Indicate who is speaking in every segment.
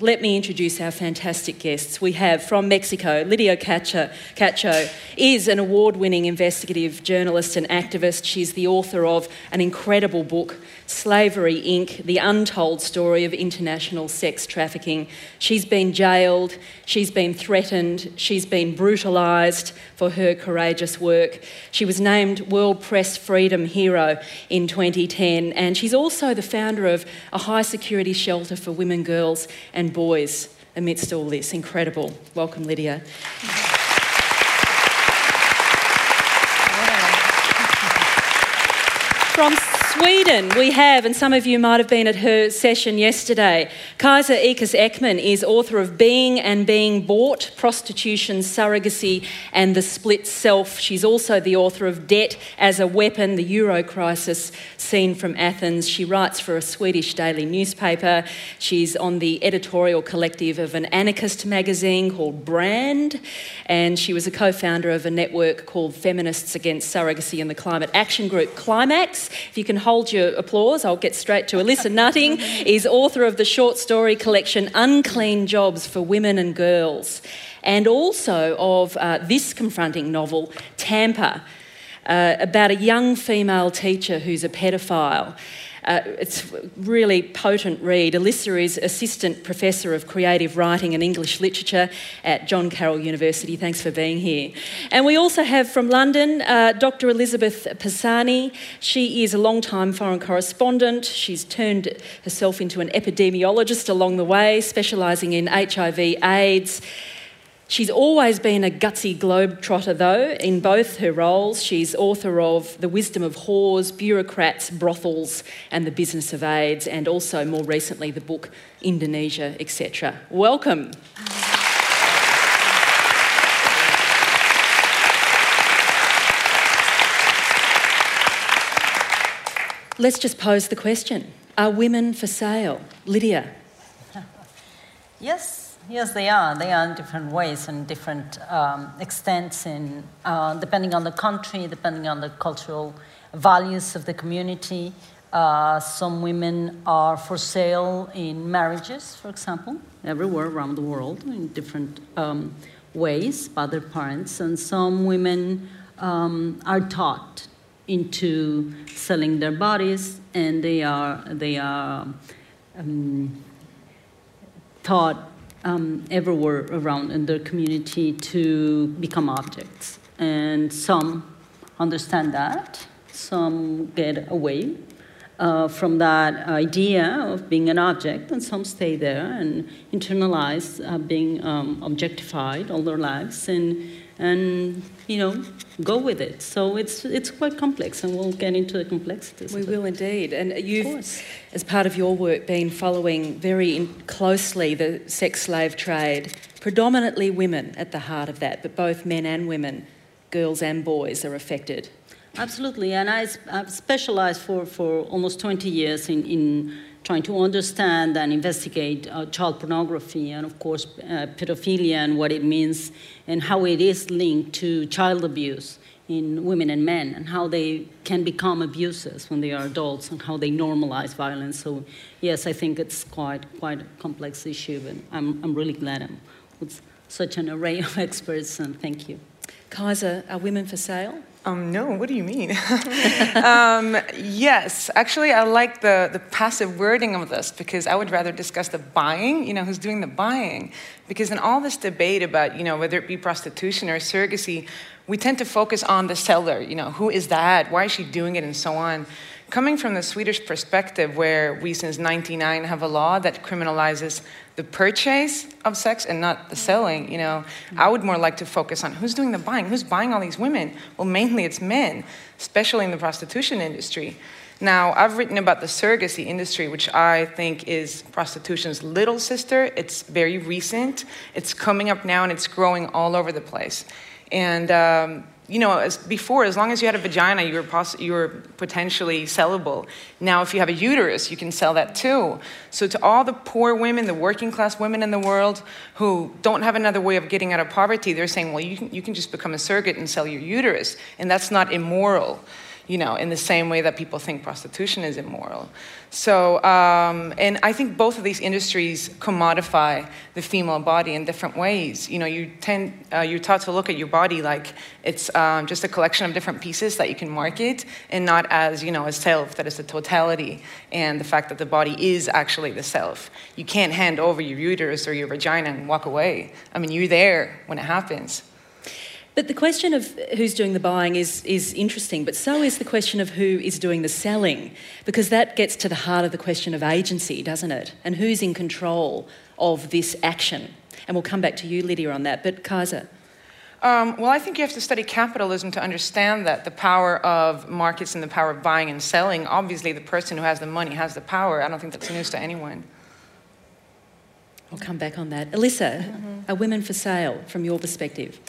Speaker 1: let me introduce our fantastic guests. We have from Mexico, Lydia Cacho, Cacho is an award winning investigative journalist and activist. She's the author of an incredible book, Slavery Inc., the untold story of international sex trafficking. She's been jailed, she's been threatened, she's been brutalised for her courageous work. She was named World Press Freedom Hero in 2010, and she's also the founder of a high security shelter for women, girls, and boys amidst all this. Incredible. Welcome, Lydia. From Sweden, we have, and some of you might have been at her session yesterday, Kajsa Ekis Ekman is author of Being and Being Bought Prostitution, Surrogacy, and the Split Self. She's also the author of Debt as a Weapon, the Euro Crisis Seen from Athens. She writes for a Swedish daily newspaper. She's on the editorial collective of an anarchist magazine called Brand, and she was a co founder of a network called Feminists Against Surrogacy and the Climate Action Group Climax. If you can hold your applause, I'll get straight to Alyssa Nutting, is author of the short story collection Unclean Jobs for Women and Girls, and also of uh, this confronting novel, Tampa, uh, about a young female teacher who's a pedophile. Uh, it's a really potent read. Alyssa is Assistant Professor of Creative Writing and English Literature at John Carroll University. Thanks for being here. And we also have from London uh, Dr. Elizabeth Pisani. She is a long-time foreign correspondent. She's turned herself into an epidemiologist along the way, specialising in HIV, AIDS. She's always been a gutsy globetrotter, though, in both her roles. She's author of The Wisdom of Whores, Bureaucrats, Brothels, and the Business of AIDS, and also more recently the book Indonesia, etc. Welcome. Let's just pose the question Are women for sale? Lydia.
Speaker 2: Yes, Yes, they are. They are in different ways and different um, extents, in, uh, depending on the country, depending on the cultural values of the community. Uh, some women are for sale in marriages, for example, everywhere around the world in different um, ways by their parents. And some women um, are taught into selling their bodies, and they are they are um, taught um, everywhere around in their community to become objects. And some understand that, some get away uh, from that idea of being an object, and some stay there and internalize uh, being um, objectified all their lives. And and you know go with it. So it's it's quite complex, and we'll get into the complexities.
Speaker 1: We will indeed. And you've, as part of your work, been following very closely the sex slave trade. Predominantly women at the heart of that, but both men and women, girls and boys, are affected.
Speaker 2: Absolutely, and I, have specialized for, for almost 20 years in, in trying to understand and investigate uh, child pornography and, of course, uh, pedophilia and what it means and how it is linked to child abuse in women and men and how they can become abusers when they are adults and how they normalize violence. So, yes, I think it's quite, quite a complex issue, and I'm, I'm really glad I'm with such an array of experts, and thank you.
Speaker 1: Kajsa, are women for sale?
Speaker 3: Um, no, what do you mean? um, yes, actually, I like the, the passive wording of this because I would rather discuss the buying, you know, who's doing the buying. Because in all this debate about, you know, whether it be prostitution or surrogacy, we tend to focus on the seller, you know, who is that? Why is she doing it? And so on. Coming from the Swedish perspective, where we since 99 have a law that criminalizes the purchase of sex and not the selling, you know, I would more like to focus on who's doing the buying, who's buying all these women. Well, mainly it's men, especially in the prostitution industry. Now, I've written about the surrogacy industry, which I think is prostitution's little sister. It's very recent, it's coming up now, and it's growing all over the place. And um, you know, as before, as long as you had a vagina, you were, you were potentially sellable. Now, if you have a uterus, you can sell that too. So, to all the poor women, the working class women in the world who don't have another way of getting out of poverty, they're saying, well, you can, you can just become a surrogate and sell your uterus, and that's not immoral. You know, in the same way that people think prostitution is immoral. So, um, and I think both of these industries commodify the female body in different ways. You know, you tend, uh, you're taught to look at your body like it's um, just a collection of different pieces that you can market, and not as, you know, a self that is the totality, and the fact that the body is actually the self. You can't hand over your uterus or your vagina and walk away. I mean, you're there when it happens.
Speaker 1: But the question of who's doing the buying is, is interesting, but so is the question of who is doing the selling, because that gets to the heart of the question of agency, doesn't it? And who's in control of this action. And we'll come back to you, Lydia, on that. But Kajsa.
Speaker 3: Um, well, I think you have to study capitalism to understand that the power of markets and the power of buying and selling. Obviously, the person who has the money has the power. I don't think that's news to anyone.
Speaker 1: I'll come back on that. Alyssa, mm-hmm. are women for sale from your perspective?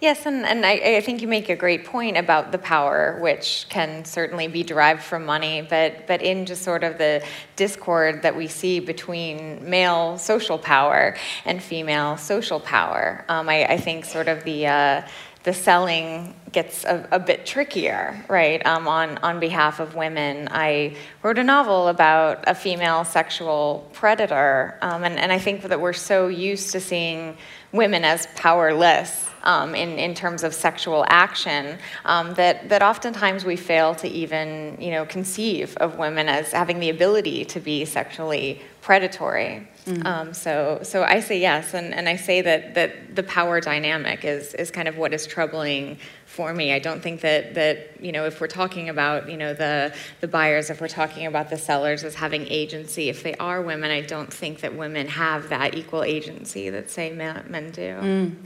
Speaker 4: Yes, and, and I, I, think you make a great point about the power, which can certainly be derived from money, but, but in just sort of the discord that we see between male social power and female social power. Um, I, I, think sort of the, uh, the selling gets a, a, bit trickier, right? Um, on, on behalf of women, I wrote a novel about a female sexual predator, um, and, and I think that we're so used to seeing women as powerless um, in, in terms of sexual action um, that, that oftentimes we fail to even you know, conceive of women as having the ability to be sexually predatory. Mm-hmm. Um, so, so I say yes, and, and I say that, that the power dynamic is, is kind of what is troubling for me. I don't think that, that you know, if we're talking about you know, the, the buyers, if we're talking about the sellers as having agency, if they are women, I don't think that women have that equal agency that, say, men, men do.
Speaker 1: Mm.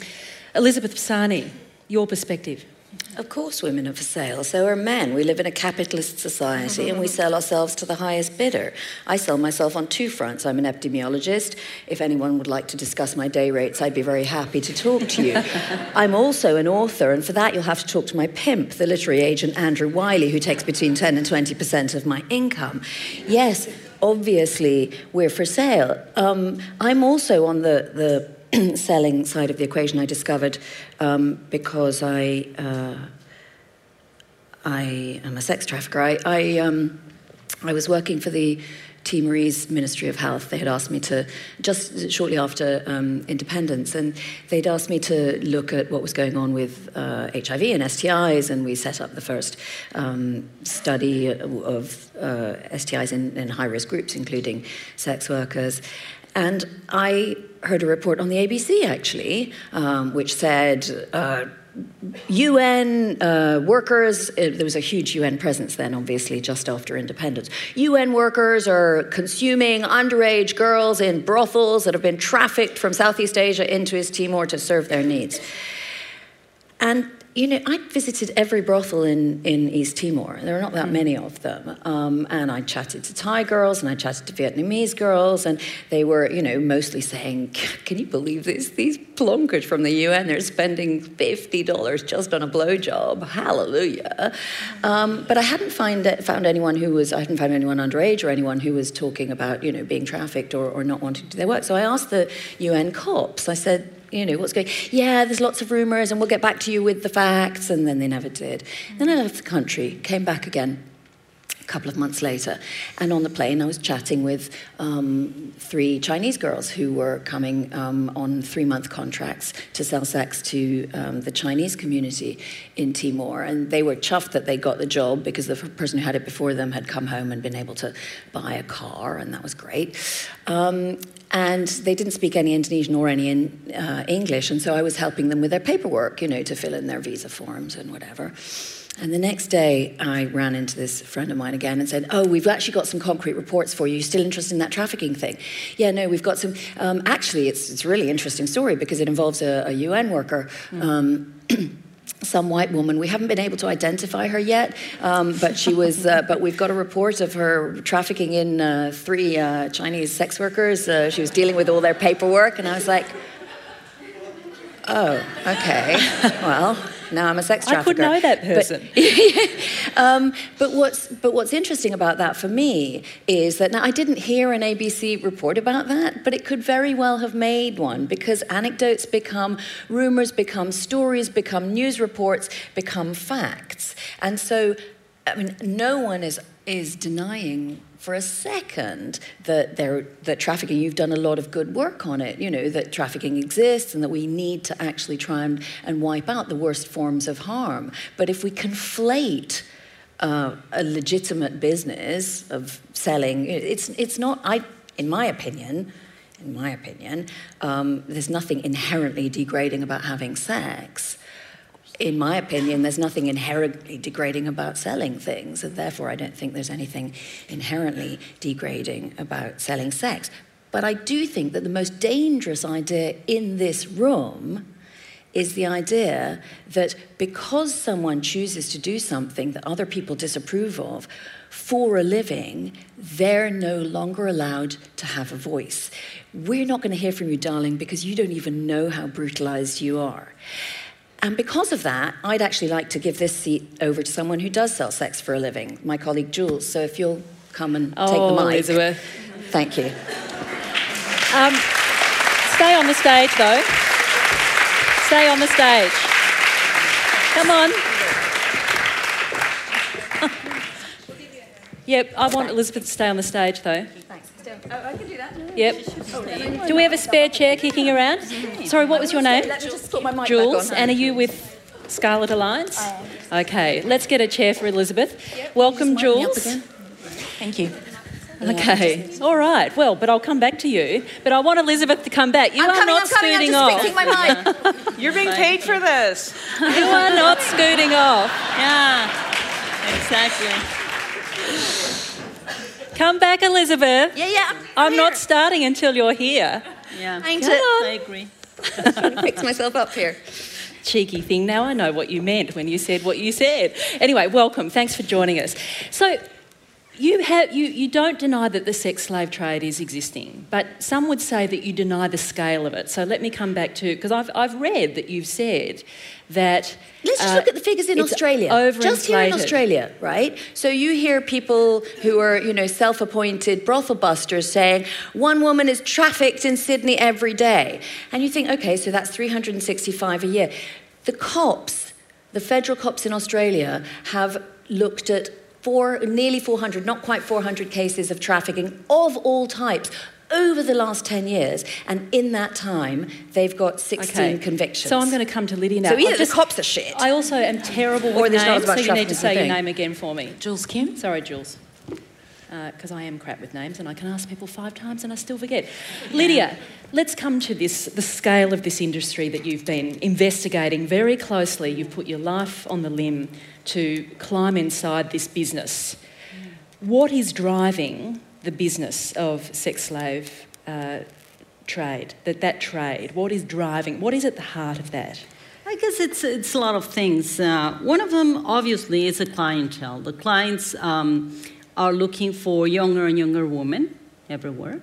Speaker 1: Elizabeth Pisani, your perspective.
Speaker 5: Of course, women are for sale. So are men. We live in a capitalist society and we sell ourselves to the highest bidder. I sell myself on two fronts. I'm an epidemiologist. If anyone would like to discuss my day rates, I'd be very happy to talk to you. I'm also an author, and for that, you'll have to talk to my pimp, the literary agent Andrew Wylie, who takes between 10 and 20% of my income. Yes, obviously, we're for sale. Um, I'm also on the, the selling side of the equation I discovered um, because I, uh, I am a sex trafficker. I, I, um, I was working for the Timorese Ministry of Health. They had asked me to, just shortly after um, independence, and they'd asked me to look at what was going on with uh, HIV and STIs, and we set up the first um, study of uh, STIs in, in high risk groups, including sex workers. And I heard a report on the ABC actually, um, which said uh, UN uh, workers, uh, there was a huge UN presence then, obviously, just after independence. UN workers are consuming underage girls in brothels that have been trafficked from Southeast Asia into East Timor to serve their needs. And you know, I visited every brothel in, in East Timor. There are not that mm. many of them. Um, and I chatted to Thai girls and I chatted to Vietnamese girls, and they were, you know, mostly saying, Can you believe this? These plonkers from the UN They're spending $50 just on a blowjob. Hallelujah. Um, but I hadn't find, found anyone who was, I hadn't found anyone underage or anyone who was talking about, you know, being trafficked or, or not wanting to do their work. So I asked the UN cops, I said, you know, what's going, yeah, there's lots of rumours and we'll get back to you with the facts. And then they never did. Then I left the country, came back again a couple of months later. And on the plane, I was chatting with um, three Chinese girls who were coming um, on three month contracts to sell sex to um, the Chinese community in Timor. And they were chuffed that they got the job because the person who had it before them had come home and been able to buy a car, and that was great. And they didn't speak any Indonesian or any in, uh, English, and so I was helping them with their paperwork, you know, to fill in their visa forms and whatever. And the next day, I ran into this friend of mine again and said, Oh, we've actually got some concrete reports for you. You still interested in that trafficking thing? Yeah, no, we've got some. Um, actually, it's, it's a really interesting story because it involves a, a UN worker. Mm. Um, some white woman. We haven't been able to identify her yet, um, but she was. Uh, but we've got a report of her trafficking in uh, three uh, Chinese sex workers. Uh, she was dealing with all their paperwork, and I was like, "Oh, okay. well, now I'm a sex trafficker.
Speaker 1: I could know that person.
Speaker 5: But, um, but, what's, but what's interesting about that for me is that now I didn't hear an ABC report about that, but it could very well have made one because anecdotes become rumors, become stories, become news reports, become facts. And so I mean, no one is is denying for a second that there that trafficking you've done a lot of good work on it you know that trafficking exists and that we need to actually try and, and wipe out the worst forms of harm. But if we conflate uh, a legitimate business of selling it's it's not i in my opinion in my opinion um, there's nothing inherently degrading about having sex in my opinion, there's nothing inherently degrading about selling things, and therefore I don't think there's anything inherently degrading about selling sex. But I do think that the most dangerous idea in this room is the idea that because someone chooses to do something that other people disapprove of for a living, they're no longer allowed to have a voice. We're not going to hear from you, darling, because you don't even know how brutalized you are. And because of that, I'd actually like to give this seat over to someone who does sell sex for a living, my colleague Jules. So if you'll come and
Speaker 1: oh,
Speaker 5: take the
Speaker 1: mic. Elizabeth.
Speaker 5: Thank you.
Speaker 1: Um, stay on the stage, though. Stay on the stage. Come on. yep, I want Elizabeth to stay on the stage, though.
Speaker 5: Oh, I can do that.
Speaker 1: Yep. Do we have a spare chair kicking around? Mm-hmm. Sorry, what was your name? Jules. And are you with Scarlet Alliance? Okay, let's get a chair for Elizabeth. Welcome, Jules.
Speaker 5: Thank you.
Speaker 1: Okay, all right. Well, but I'll come back to you. But I want Elizabeth to come back. You
Speaker 5: I'm
Speaker 1: are
Speaker 5: coming,
Speaker 1: not
Speaker 5: I'm coming,
Speaker 1: scooting
Speaker 5: I'm
Speaker 1: off.
Speaker 5: my mic.
Speaker 3: You're being paid for this.
Speaker 1: you are not scooting off.
Speaker 2: Yeah, exactly.
Speaker 1: Come back, Elizabeth.
Speaker 5: Yeah, yeah.
Speaker 1: I'm, I'm not starting until you're here.
Speaker 2: Yeah,
Speaker 5: Ain't
Speaker 2: Come
Speaker 5: it?
Speaker 2: On. I agree.
Speaker 5: Trying to Fix myself up here.
Speaker 1: Cheeky thing. Now I know what you meant when you said what you said. Anyway, welcome. Thanks for joining us. So, you, have, you, you don't deny that the sex slave trade is existing, but some would say that you deny the scale of it. So let me come back to, because I've, I've read that you've said that.
Speaker 5: Let's just uh, look at the figures in Australia. Just here in Australia, right? So you hear people who are, you know, self-appointed brothel busters saying one woman is trafficked in Sydney every day, and you think, okay, so that's 365 a year. The cops, the federal cops in Australia, have looked at four, nearly 400, not quite 400 cases of trafficking of all types over the last 10 years. And in that time, they've got 16 okay. convictions.
Speaker 1: So I'm going to come to Lydia now.
Speaker 5: So either just, the cops are shit.
Speaker 1: I also am terrible with names, so you need to say your name again for me.
Speaker 5: Jules Kim.
Speaker 1: Sorry, Jules. Because uh, I am crap with names and I can ask people five times and I still forget. Lydia, let's come to this the scale of this industry that you've been investigating very closely. You've put your life on the limb to climb inside this business. What is driving the business of sex slave uh, trade? That that trade. What is driving? What is at the heart of that?
Speaker 2: I guess it's it's a lot of things. Uh, one of them, obviously, is a clientele. The clients um, are looking for younger and younger women everywhere,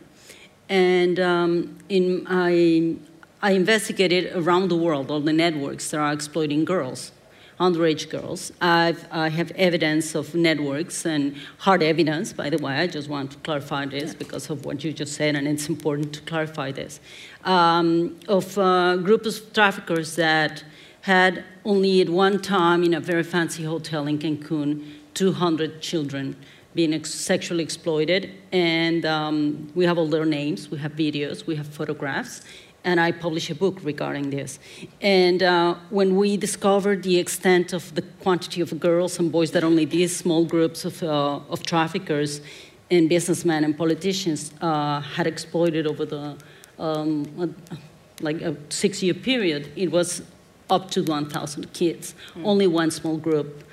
Speaker 2: and um, in I I investigated around the world all the networks that are exploiting girls underage girls. I've, I have evidence of networks and hard evidence, by the way. I just want to clarify this because of what you just said, and it's important to clarify this. Um, of uh, groups of traffickers that had only at one time in a very fancy hotel in Cancun 200 children being ex- sexually exploited. And um, we have all their names, we have videos, we have photographs and I published a book regarding this. And uh, when we discovered the extent of the quantity of girls and boys that only these small groups of, uh, of traffickers and businessmen and politicians uh, had exploited over the um, like a six-year period, it was up to 1,000 kids, mm. only one small group.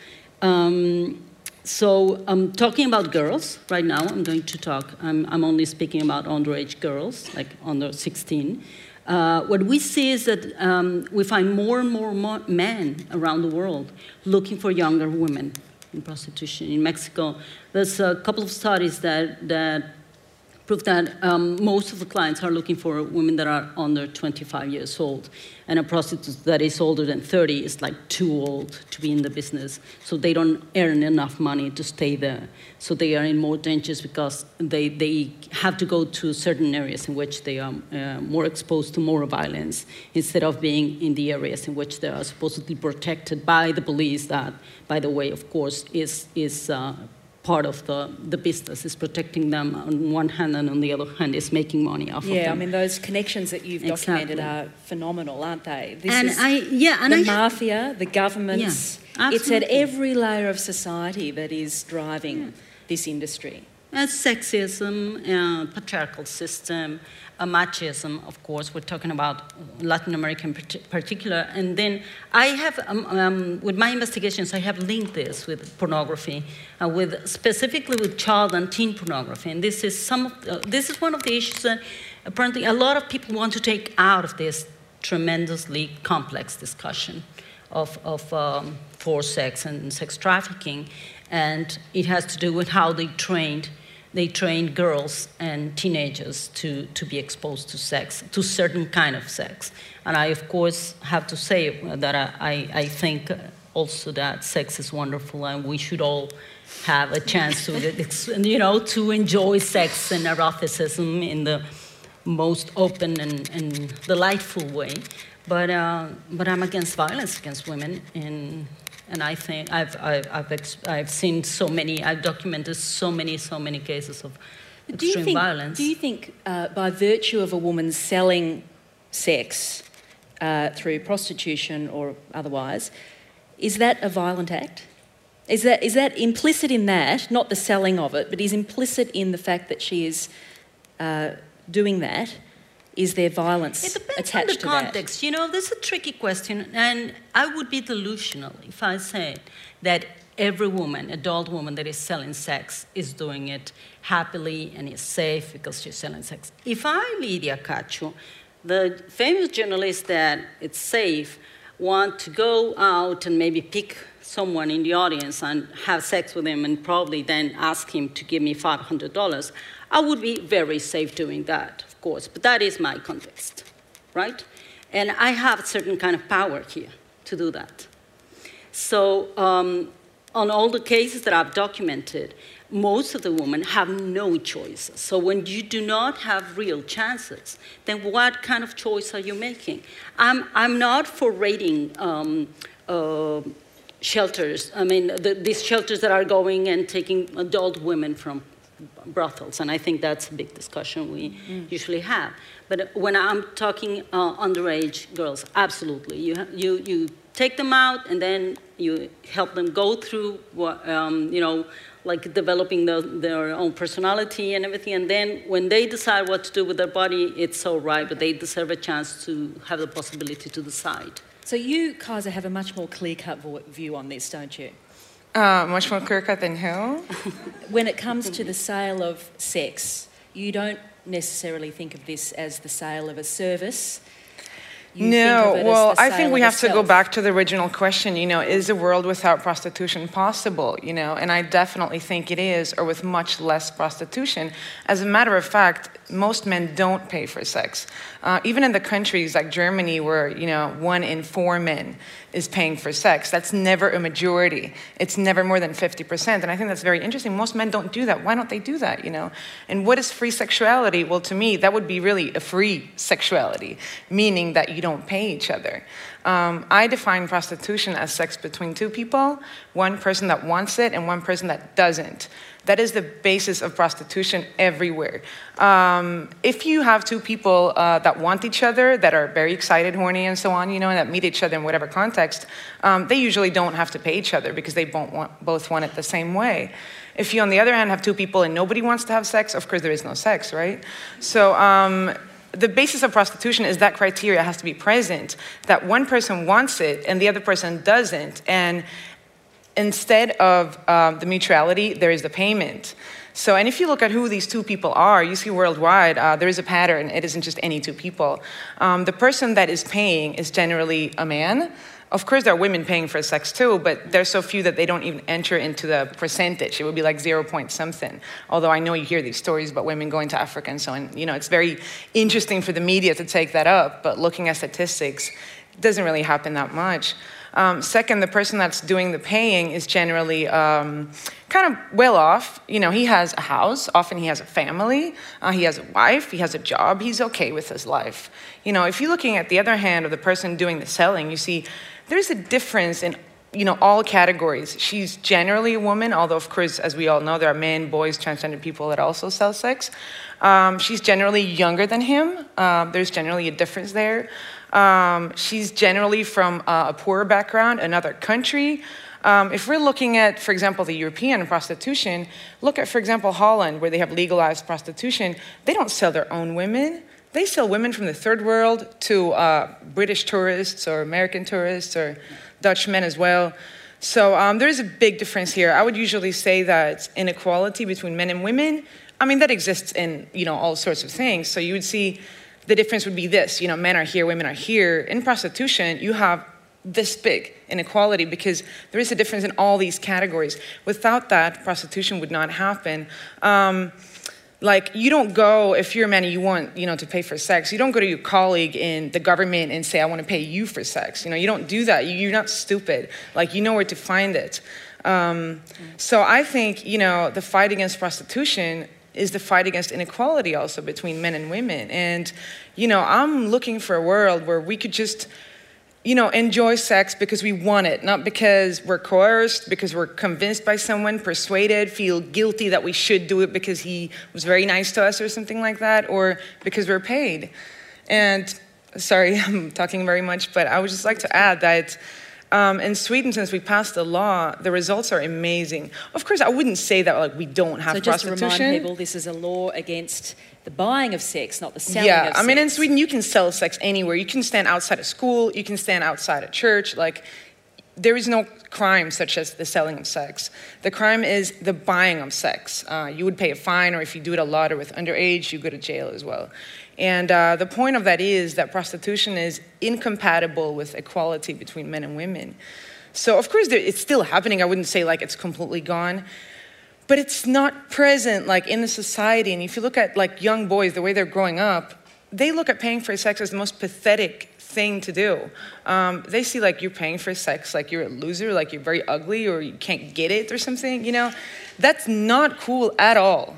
Speaker 2: Um, so I'm talking about girls right now. I'm going to talk. I'm, I'm only speaking about underage girls, like under 16. Uh, what we see is that um, we find more and more, more men around the world looking for younger women in prostitution. In Mexico, there's a couple of studies that, that proof that um, most of the clients are looking for women that are under 25 years old. And a prostitute that is older than 30 is like too old to be in the business. So they don't earn enough money to stay there. So they are in more dangers because they, they have to go to certain areas in which they are uh, more exposed to more violence instead of being in the areas in which they are supposedly protected by the police that, by the way, of course, is, is uh, part of the, the business is protecting them on one hand and on the other hand is making money off
Speaker 1: yeah,
Speaker 2: of them.
Speaker 1: Yeah, I mean those connections that you've documented
Speaker 2: Exactly.
Speaker 1: are phenomenal, aren't they? This
Speaker 2: and
Speaker 1: is
Speaker 2: I yeah, and
Speaker 1: the
Speaker 2: I
Speaker 1: mafia, the governments.
Speaker 2: Yeah,
Speaker 1: it's at every layer of society that is driving this industry.
Speaker 2: Uh, sexism, uh, patriarchal system, uh, machism, of course, we're talking about Latin America in parti- particular. And then I have, um, um, with my investigations, I have linked this with pornography, uh, with specifically with child and teen pornography. And this is, some of, uh, this is one of the issues that apparently a lot of people want to take out of this tremendously complex discussion of, of um, forced sex and sex trafficking. And it has to do with how they trained they train girls and teenagers to, to be exposed to sex, to certain kind of sex. And I, of course, have to say that I, I, I think also that sex is wonderful and we should all have a chance to, you know, to enjoy sex and eroticism in the most open and, and delightful way. But, uh, but I'm against violence against women, and, and I think I've, I've, I've, ex- I've seen so many, I've documented so many, so many cases of
Speaker 1: Do you
Speaker 2: extreme
Speaker 1: think,
Speaker 2: violence.
Speaker 1: Do you think, uh, by virtue of a woman selling sex uh, through prostitution or otherwise, is that a violent act? Is that, is that implicit in that, not the selling of it, but is implicit in the fact that she is uh, doing that? Is there violence
Speaker 2: It depends
Speaker 1: attached
Speaker 2: on the
Speaker 1: to that?
Speaker 2: context. You know, this is a tricky question, and I would be delusional if I said that every woman, adult woman that is selling sex, is doing it happily and is safe because she's selling sex. If I, Lydia Cacho, the famous journalist that it's safe, want to go out and maybe pick someone in the audience and have sex with him and probably then ask him to give me $500, I would be very safe doing that, course. But that is my context, right? And I have a certain kind of power here to do that. So, um, on all the cases that I've documented, most of the women have no choices. So, when you do not have real chances, then what kind of choice are you making? I'm, I'm not for rating um, uh, shelters, I mean, the, these shelters that are going and taking adult women from brothels, and I think that's a big discussion we usually have. But when I'm talking uh, underage girls, absolutely, you, you, you take them out and then you help them go through, what, um, you know, like developing the, their own personality and everything. And then when they decide what to do with their body, it's all right, but they deserve a chance to have the possibility to decide.
Speaker 1: So you, Kajsa, have a much more clear-cut view on this, don't you?
Speaker 3: Uh, much more clear cut than who?
Speaker 1: When it comes to the sale of sex, you don't necessarily think of this as the sale of a service. You
Speaker 3: no,
Speaker 1: think of it as
Speaker 3: well, I think we have to go back to the original question. You know, is a world without prostitution possible? You know, and I definitely think it is, or with much less prostitution. As a matter of fact, most men don't pay for sex. Uh, even in the countries like Germany, where you know one in four men is paying for sex, that's never a majority. It's never more than 50%. And I think that's very interesting. Most men don't do that. Why don't they do that? You know, and what is free sexuality? Well, to me, that would be really a free sexuality, meaning that you don't pay each other. Um, I define prostitution as sex between two people, one person that wants it and one person that doesn't. That is the basis of prostitution everywhere. Um, if you have two people uh, that want each other, that are very excited, horny, and so on, you know, and that meet each other in whatever context, um, they usually don't have to pay each other because they both want, both want it the same way. If you, on the other hand, have two people and nobody wants to have sex, of course there is no sex, right? So um, the basis of prostitution is that criteria has to be present that one person wants it and the other person doesn't. And instead of um, the mutuality, there is the payment. So, and if you look at who these two people are, you see worldwide, uh, there is a pattern. It isn't just any two people. Um, the person that is paying is generally a man. of course, there are women paying for sex too, but there's so few that they don't even enter into the percentage. It would be like zero point something. Although I know you hear these stories about women going to Africa and so on. You know, it's very interesting for the media to take that up, but looking at statistics, it doesn't really happen that much. Um, second, the person that's doing the paying is generally um, kind of well off. You know, he has a house, often he has a family, uh, he has a wife, he has a job, he's okay with his life. You know, if you're looking at the other hand of the person doing the selling, you see there's a difference in you know all categories she's generally a woman although of course as we all know there are men boys transgender people that also sell sex um, she's generally younger than him um, there's generally a difference there um, she's generally from uh, a poorer background another country um, if we're looking at, for example, the European prostitution, look at, for example, Holland, where they have legalized prostitution. They don't sell their own women they sell women from the third world to uh, British tourists or American tourists or Dutch men as well. So um, there is a big difference here. I would usually say that inequality between men and women, I mean, that exists in you know all sorts of things. So you would see the difference would be this: you know, men are here, women are here. In prostitution, you have this big inequality because there is a difference in all these categories. Without that, prostitution would not happen. Um, like you don't go if you're a man and you want you know to pay for sex you don't go to your colleague in the government and say i want to pay you for sex you know you don't do that you're not stupid like you know where to find it um, so i think you know the fight against prostitution is the fight against inequality also between men and women and you know i'm looking for a world where we could just you know, enjoy sex because we want it, not because we're coerced, because we're convinced by someone, persuaded, feel guilty that we should do it because he was very nice to us or something like that, or because we're paid. And sorry, I'm talking very much, but I would just like to add that. Um, in Sweden, since we passed the law, the results are amazing. Of course, I wouldn't say that like we don't have
Speaker 1: so just
Speaker 3: prostitution.
Speaker 1: to remind people, this is a law against the buying of sex, not the selling
Speaker 3: yeah,
Speaker 1: of sex.
Speaker 3: I mean, in Sweden, you can sell sex anywhere. You can stand outside of school, you can stand outside a church. Like, there is no crime such as the selling of sex. The crime is the buying of sex. Uh, you would pay a fine, or if you do it a lot or with underage, you go to jail as well. And uh, the point of that is that prostitution is incompatible with equality between men and women. So, of course, it's still happening. I wouldn't say like it's completely gone. But it's not present like in the society. And if you look at like young boys the way they're growing up they look at paying for sex as the most pathetic thing to do. Um, they see like you're paying for sex like you're a loser like you're very ugly or you can't get it or something you know? That's not cool at all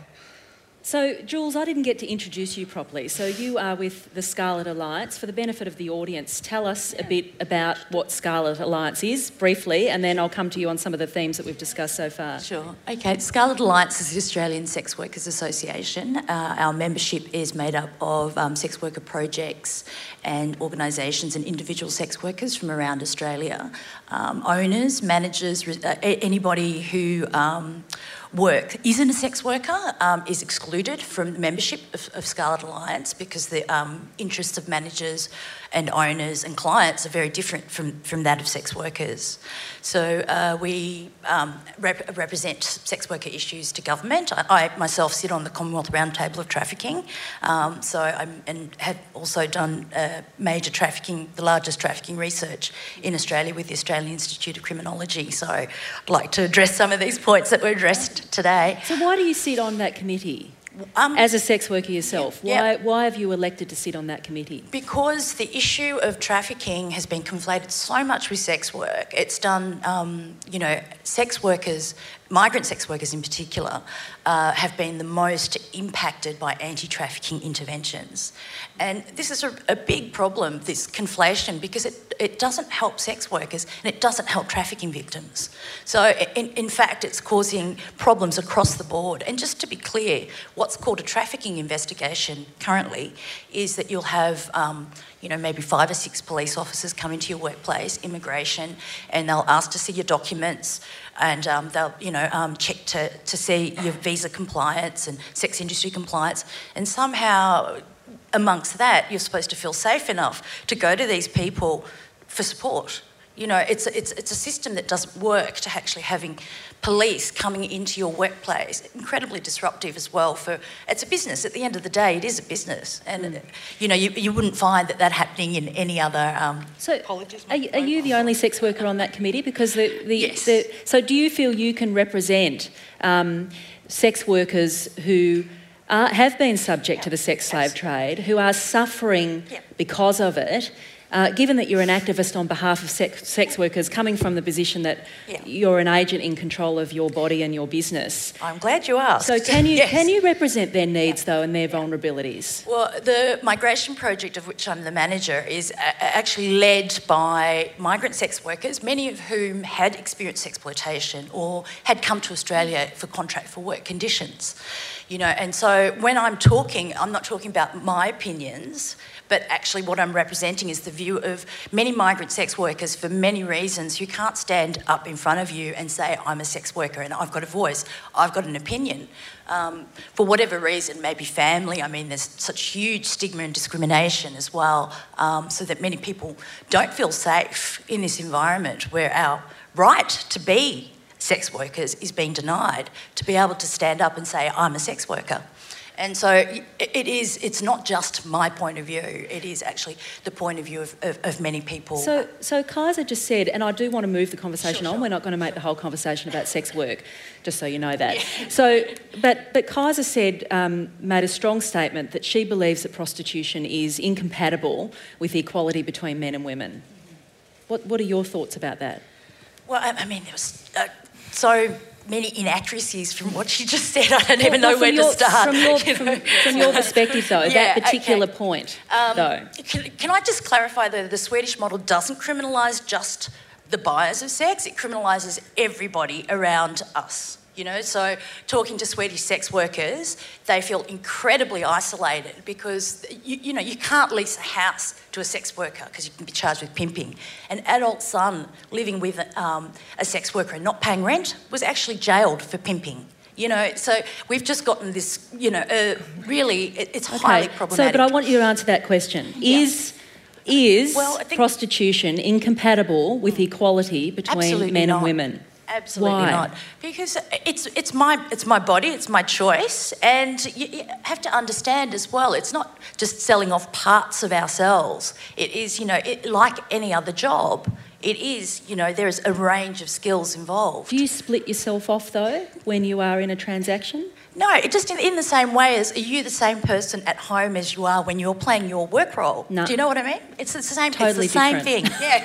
Speaker 1: so, Jules, I didn't get to introduce you properly. So, you are with the Scarlet Alliance. For the benefit of the audience, tell us a bit about what Scarlet Alliance is, briefly, and then I'll come to you on some of the themes that we've discussed so far.
Speaker 6: Sure. Okay. Scarlet Alliance is the Australian Sex Workers Association. Uh, our membership is made up of um, sex worker projects and organisations and individual sex workers from around Australia, um, owners, managers, uh, anybody who um, work isn't a sex worker um, is excluded from membership of, of Scarlet Alliance because the um, interests of managers and owners and clients are very different from, from that of sex workers. So uh, we um, rep- represent sex worker issues to government. I, I, myself sit on the Commonwealth Roundtable of Trafficking, um, so I'm, and have also done uh, major trafficking, the largest trafficking research in Australia with the Australian Institute of Criminology. So I'd like to address some of these points that were addressed today.
Speaker 1: So why do you sit on that committee? Um, As a sex worker yourself, yeah. why, why have you elected to sit on that committee?
Speaker 6: Because the issue of trafficking has been conflated so much with sex work. It's done, um, you know, sex workers migrant sex workers in particular, uh, have been the most impacted by anti trafficking interventions. And this is a, a, big problem, this conflation, because it, it doesn't help sex workers and it doesn't help trafficking victims. So, in, in fact, it's causing problems across the board. And just to be clear, what's called a trafficking investigation currently is that you'll have um, you know, maybe five or six police officers come into your workplace, immigration, and they'll ask to see your documents and um, they'll, you know, um, check to, to see your visa compliance and sex industry compliance. And somehow, amongst that, you're supposed to feel safe enough to go to these people for support You know, it's, it's, it's a system that doesn't work to actually having police coming into your workplace. Incredibly disruptive as well for, it's a business. At the end of the day, it is a business. And, mm. you know, you, you wouldn't find that that happening in any other... Um,
Speaker 1: so are, are, you the only sex worker on that committee? Because the... the,
Speaker 6: yes.
Speaker 1: the so do you feel you can represent um, sex workers who... Are, have been subject to the sex slave trade, who are suffering because of it, uh, given that you're an activist on behalf of sex, sex workers, coming from the position that yeah. you're an agent in control of your body and your business.
Speaker 6: I'm glad you asked.
Speaker 1: So can you yes. can you represent their needs though and their vulnerabilities?
Speaker 6: Well, the migration project of which I'm the manager is actually led by migrant sex workers, many of whom had experienced exploitation or had come to Australia for contract for work conditions. You know, and so when I'm talking, I'm not talking about my opinions but actually what I'm representing is the view of many migrant sex workers for many reasons who can't stand up in front of you and say, I'm a sex worker and I've got a voice, I've got an opinion. Um, for whatever reason, maybe family, I mean, there's such huge stigma and discrimination as well, um, so that many people don't feel safe in this environment where our right to be sex workers is being denied, to be able to stand up and say, I'm a sex worker. And so it is, it's not just my point of view, it is actually the point of view of, of, of many people.
Speaker 1: So, so Kajsa just said, and I do want to move the conversation sure, on, sure. we're not going to make the whole conversation about sex work, just so you know that. Yeah. So, but, but Kajsa said, um, made a strong statement that she believes that prostitution is incompatible with equality between men and women. What, what are your thoughts about that?
Speaker 6: Well, I, I mean, there was uh, so many inaccuracies from what she just said. I don't well, even know well, where your, to start.
Speaker 1: From your, from, from your perspective, though, yeah, that particular okay. point, um, though.
Speaker 6: Can, can, I just clarify that the Swedish model doesn't criminalise just the buyers of sex, it criminalises everybody around us. You know, so talking to Swedish sex workers, they feel incredibly isolated because you, you know you can't lease a house to a sex worker because you can be charged with pimping. An adult son living with um, a sex worker and not paying rent was actually jailed for pimping. You know, so we've just gotten this. You know, uh, really, it, it's okay. highly problematic.
Speaker 1: So, but I want you to answer that question: yeah. Is is well, prostitution incompatible with equality between men
Speaker 6: not.
Speaker 1: and women?
Speaker 6: Absolutely
Speaker 1: Why?
Speaker 6: not. Because it's it's my it's my body, it's my choice, and you, you, have to understand as well. It's not just selling off parts of ourselves. It is, you know, it, like any other job. It is, you know, there is a range of skills involved.
Speaker 1: Do you split yourself off though when you are in a transaction?
Speaker 6: No, it just in, in, the same way as are you the same person at home as you are when you're playing your work role?
Speaker 1: No.
Speaker 6: Do you know what I mean? It's the same.
Speaker 1: Totally
Speaker 6: it's the
Speaker 1: different.
Speaker 6: same thing. Yeah.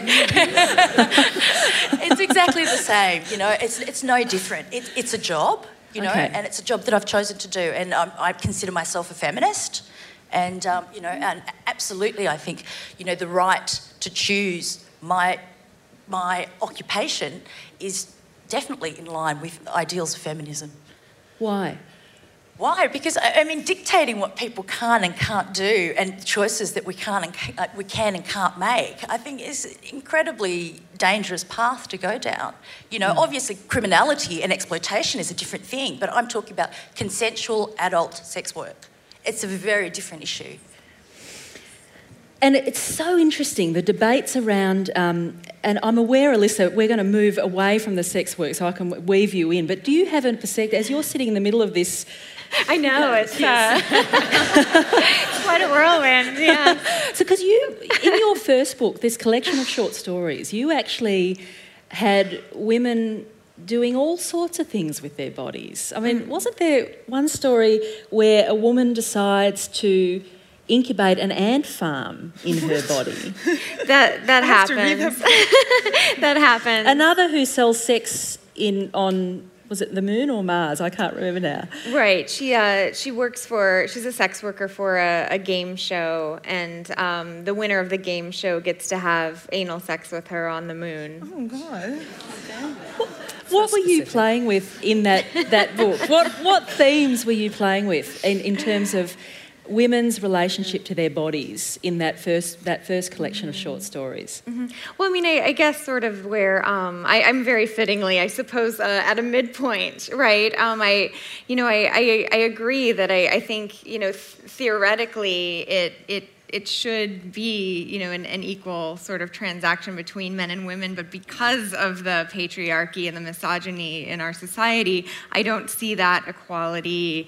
Speaker 6: it's exactly the same. You know, it's it's no different. It, it's a job. You know, okay. and it's a job that I've chosen to do, and um, I consider myself a feminist. And um, you know, and absolutely, I think you know the right to choose my my occupation is definitely in line with ideals of feminism.
Speaker 1: Why?
Speaker 6: Why? Because I mean, dictating what people can and can't do, and choices that we can and uh, we can and can't make, I think is an incredibly dangerous path to go down. You know, mm. obviously, criminality and exploitation is a different thing, but I'm talking about consensual adult sex work. It's a very different issue.
Speaker 1: And it's so interesting, the debates around, um, and I'm aware, Alyssa, we're going to move away from the sex work so I can weave you in, but do you have a perspective, as you're sitting in the middle of this
Speaker 7: I know it's uh, quite a whirlwind. Yeah.
Speaker 1: So, because you, in your first book, this collection of short stories, you actually had women doing all sorts of things with their bodies. I mean, mm. wasn't there one story where a woman decides to incubate an ant farm in her body?
Speaker 7: that that happens. that happens.
Speaker 1: Another who sells sex in on was it the moon or Mars? I can't remember now.
Speaker 7: Right. She uh, she works for she's a sex worker for a, a game show, and um, the winner of the game show gets to have anal sex with her on the moon.
Speaker 3: Oh God.
Speaker 1: What, what were you playing with in that, that book? What what themes were you playing with in, in terms of women's relationship to their bodies in that first that first collection of short stories?
Speaker 7: Mm-hmm. Well, I mean, I, I, guess sort of where um, I, am very fittingly, I suppose, uh, at a midpoint, right? Um, I, you know, I, I, I agree that I, I think, you know, th- theoretically, it it
Speaker 4: it should be, you know, an, an, equal sort of transaction between men and women, but because of the patriarchy and the misogyny in our society, I don't see that equality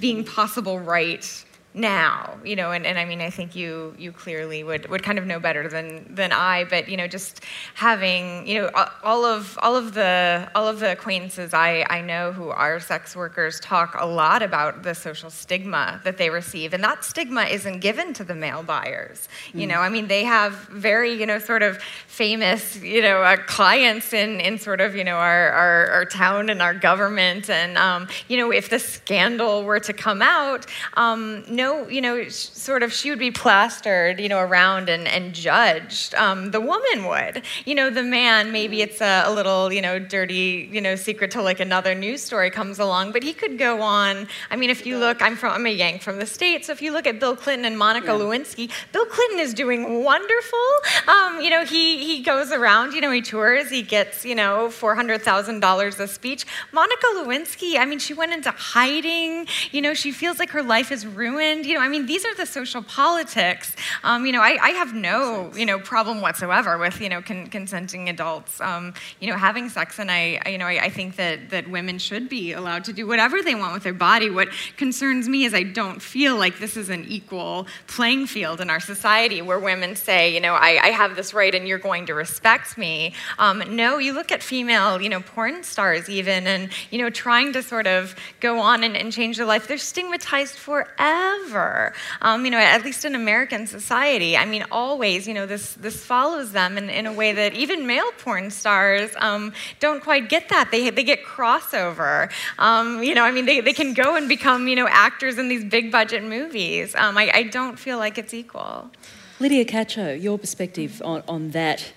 Speaker 4: being possible right now you know and, and i mean i think you you clearly would would kind of know better than than i but you know just having you know all of all of the all of the acquaintances i i know who are sex workers talk a lot about the social stigma that they receive and that stigma isn't given to the male buyers you mm. know i mean they have very you know sort of famous you know uh, clients in in sort of you know our our, our town and our government and um, you know if the scandal were to come out um, no, you know, sort of she would be plastered, you know, around and, and judged. Um, the woman would. You know, the man, maybe it's a, a, little, you know, dirty, you know, secret to like another news story comes along, but he could go on. I mean, if you look, I'm from, I'm a Yank from the States, so if you look at Bill Clinton and Monica yeah. Lewinsky, Bill Clinton is doing wonderful. Um, you know, he, he goes around, you know, he tours, he gets, you know, $400,000 a speech. Monica Lewinsky, I mean, she went into hiding, you know, she feels like her life is ruined you know, I mean, these are the social politics. Um, you know, I, I, have no, you know, problem whatsoever with, you know, con- consenting adults, um, you know, having sex. And I, I you know, I, I, think that, that women should be allowed to do whatever they want with their body. What concerns me is I don't feel like this is an equal playing field in our society where women say, you know, I, I have this right and you're going to respect me. Um, no, you look at female, you know, porn stars even, and, you know, trying to sort of go on and, and change their life. They're stigmatized forever ever. Um, you know, at least in American society. I mean, always, you know, this, this follows them in, in a way that even male porn stars um, don't quite get that. They, they get crossover. Um, you know, I mean, they, they can go and become, you know, actors in these big budget movies. Um, I, I don't feel like it's equal.
Speaker 1: Lydia Cacho, your perspective on, on that,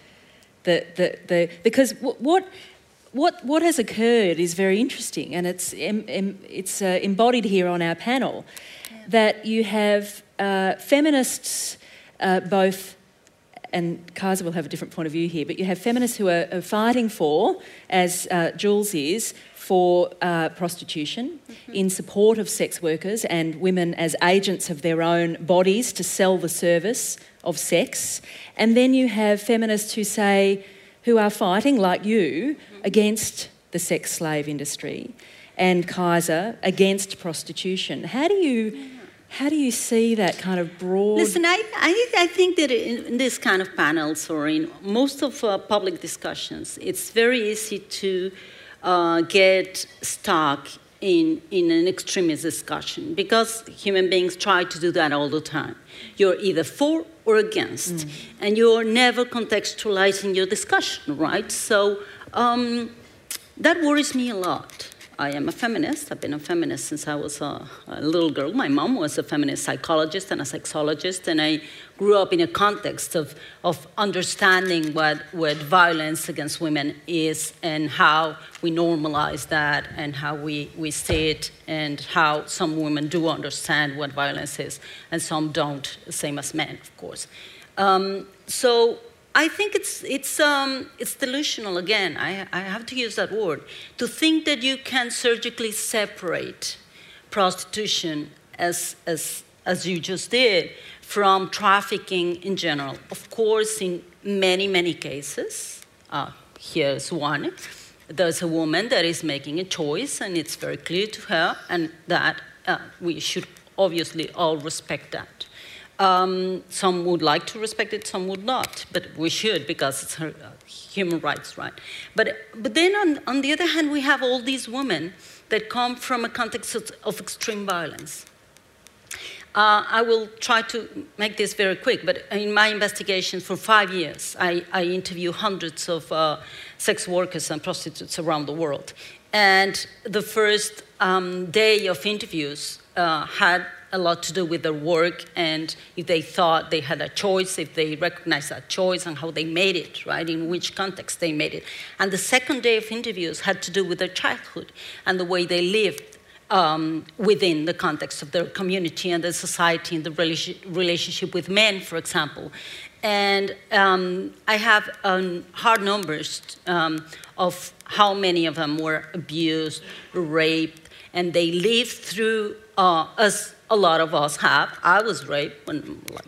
Speaker 1: the, the, the, because what, what, what has occurred is very interesting and it's, it's uh, embodied here on our panel that you have uh, feminists, uh, both, and Kajsa will have a different point of view here, but you have feminists who are, are fighting for, as uh, Jules is, for uh, prostitution mm-hmm. in support of sex workers and women as agents of their own bodies to sell the service of sex. And then you have feminists who say, who are fighting, like you, mm-hmm. against the sex slave industry and Kajsa against prostitution. How do you how do you see that kind of broad?
Speaker 2: Listen, I, I, I think that in this kind of panels or in most of uh, public discussions, it's very easy to uh, get stuck in, in an extremist discussion because human beings try to do that all the time. You're either for or against, mm. and you're never contextualizing your discussion, right? So um, that worries me a lot. I am a feminist. I've been a feminist since I was a, a, little girl. My mom was a feminist psychologist and a sexologist, and I grew up in a context of, of understanding what, what violence against women is and how we normalize that and how we, we see it and how some women do understand what violence is and some don't, same as men, of course. Um, so I think it's, it's, um, it's delusional again. I, I have to use that word. To think that you can surgically separate prostitution, as, as, as you just did, from trafficking in general. Of course, in many, many cases, uh, here's one. There's a woman that is making a choice, and it's very clear to her, and that uh, we should obviously all respect that. Um, some would like to respect it, some would not, but we should because it's her, uh, human rights, right? But, but then on, on the other hand, we have all these women that come from a context of, of extreme violence. Uh, I will try to make this very quick, but in my investigation for five years, I, I interview hundreds of uh, sex workers and prostitutes around the world. And the first um, day of interviews uh, had a lot to do with their work and if they thought they had a choice, if they recognized that choice and how they made it, right, in which context they made it. And the second day of interviews had to do with their childhood and the way they lived um, within the context of their community and their society and the relationship with men, for example. And um, I have um, hard numbers um, of how many of them were abused, raped, and they live through uh, us a lot of us have. I was raped when, like,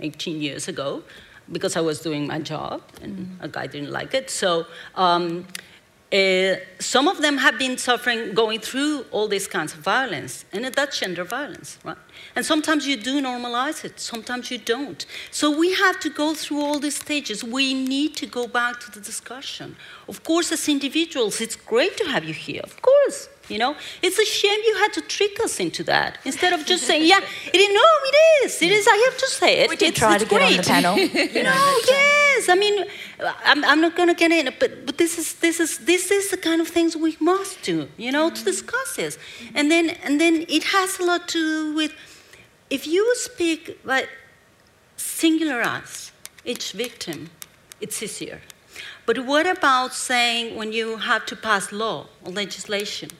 Speaker 2: 18 years ago because I was doing my job and a guy didn't like it. So um, uh, some of them have been suffering, going through all these kinds of violence, and that's gender violence, right? And sometimes you do normalize it, sometimes you don't. So we have to go through all these stages. We need to go back to the discussion. Of course, as individuals, it's great to have you here, of course. You know, it's a shame you had to trick us into that instead of just saying, "Yeah, it is." No, it is. It is. I have to say it.
Speaker 6: We did
Speaker 2: it's,
Speaker 6: try
Speaker 2: it's
Speaker 6: to get on the panel.
Speaker 2: You know, yes. I mean, I'm, I'm not going to get in it, but, but this is this is this is the kind of things we must do. You know, to discuss this, and then and then it has a lot to do with if you speak like singularize each victim, it's easier. But what about saying when you have to pass law or legislation?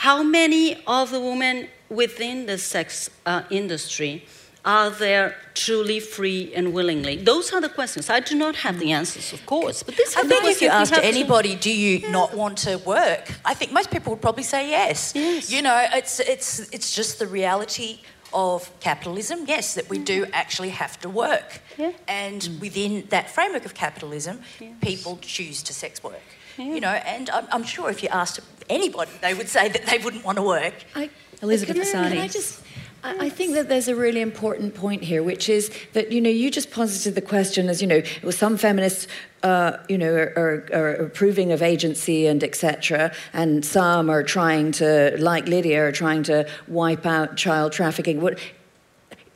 Speaker 2: How many of the women within the sex uh, industry are there truly free and willingly? Those are the questions. I do not have the mm. answers, of course, but this
Speaker 6: I think if you asked
Speaker 2: have to-
Speaker 6: anybody, do you not want to work? I think most people would probably say yes.
Speaker 2: Yes.
Speaker 6: You know, it's it's it's just the reality of capitalism. Yes, that we do mm. actually have to work.
Speaker 2: Yeah.
Speaker 6: And mm. within that framework of capitalism, people choose to sex work. You know, and I'm, I'm sure if you asked anybody, they would say that they wouldn't want to work.
Speaker 5: I,
Speaker 1: Elizabeth
Speaker 5: can I- can
Speaker 1: Asani.
Speaker 5: I just, I, I think that there's a really important point here, which is that you know you just posited the question as you know, well, some feminists. Uh, you know, are, are, are approving of agency and etc., and some are trying to, like Lydia, are trying to wipe out child trafficking. What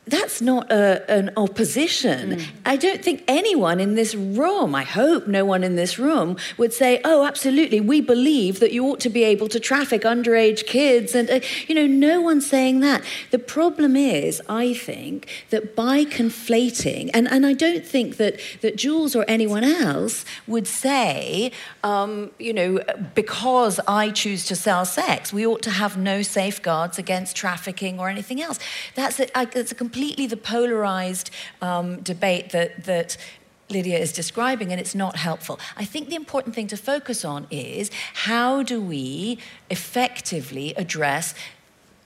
Speaker 5: that's not a, an opposition. I don't think anyone in this room, I hope no one in this room, would say, oh, absolutely, we believe that you ought to be able to traffic underage kids. And, uh, you know, no one's saying that. The problem is, I think, that by conflating, and, and I don't think that, that Jules or anyone else would say, um, you know, because I choose to sell sex, we ought to have no safeguards against trafficking or anything else. That's a, I, it's a completely the polarized um, debate that, that Lydia is describing, and it's not helpful. I think the important thing to focus on is how do we effectively address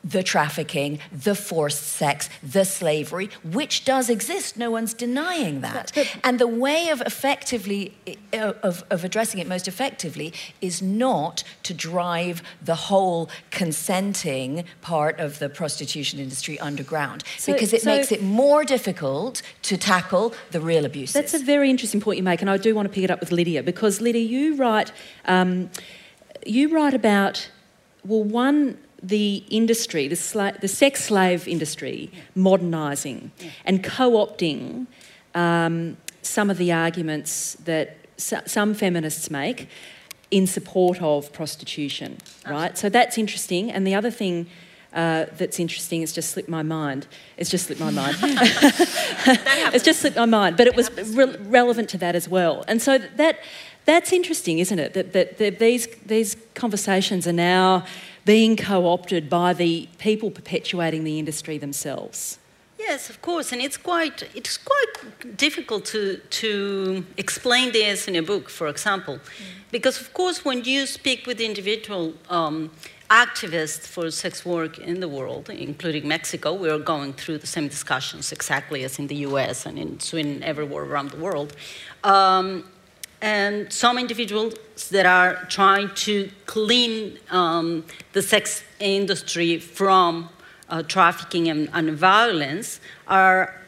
Speaker 5: the trafficking, the forced sex, the slavery, which does exist. No one's denying that. and the way of effectively uh, of, of addressing it most effectively is not to drive the whole consenting part of the prostitution industry underground,
Speaker 1: So-
Speaker 5: because it
Speaker 1: so-
Speaker 5: makes it more difficult to tackle the real abuses.
Speaker 1: That's a very interesting point you make, and I do want to pick it up with Lydia because Lydia, you write, um, you write about well, one the industry, the, sla- the sex slave industry, modernising and co-opting um, some of the arguments that so- some feminists make in support of prostitution, right? So that's interesting. And the other thing uh, that's interesting has just slipped my mind. It's just slipped my mind. it's just slipped my mind, but it was re- relevant to that as well. And so that that's interesting, isn't it? That, that, that these these conversations are now being co-opted by the people perpetuating the industry themselves.
Speaker 2: Yes, of course, and it's quite it's quite difficult to to explain this in a book, for example, because of course when you speak with individual um, activists for sex work in the world, including Mexico, we are going through the same discussions exactly as in the U.S. and in Sweden, everywhere around the world. Um, and some individuals that are trying to clean um, the sex industry from uh, trafficking and, and violence are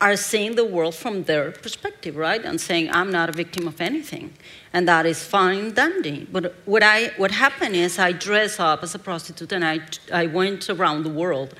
Speaker 2: are seeing the world from their perspective, right? And saying, I'm not a victim of anything. And that is fine dandy. But what, I, what happened is I dressed up as a prostitute and I, I went around the world.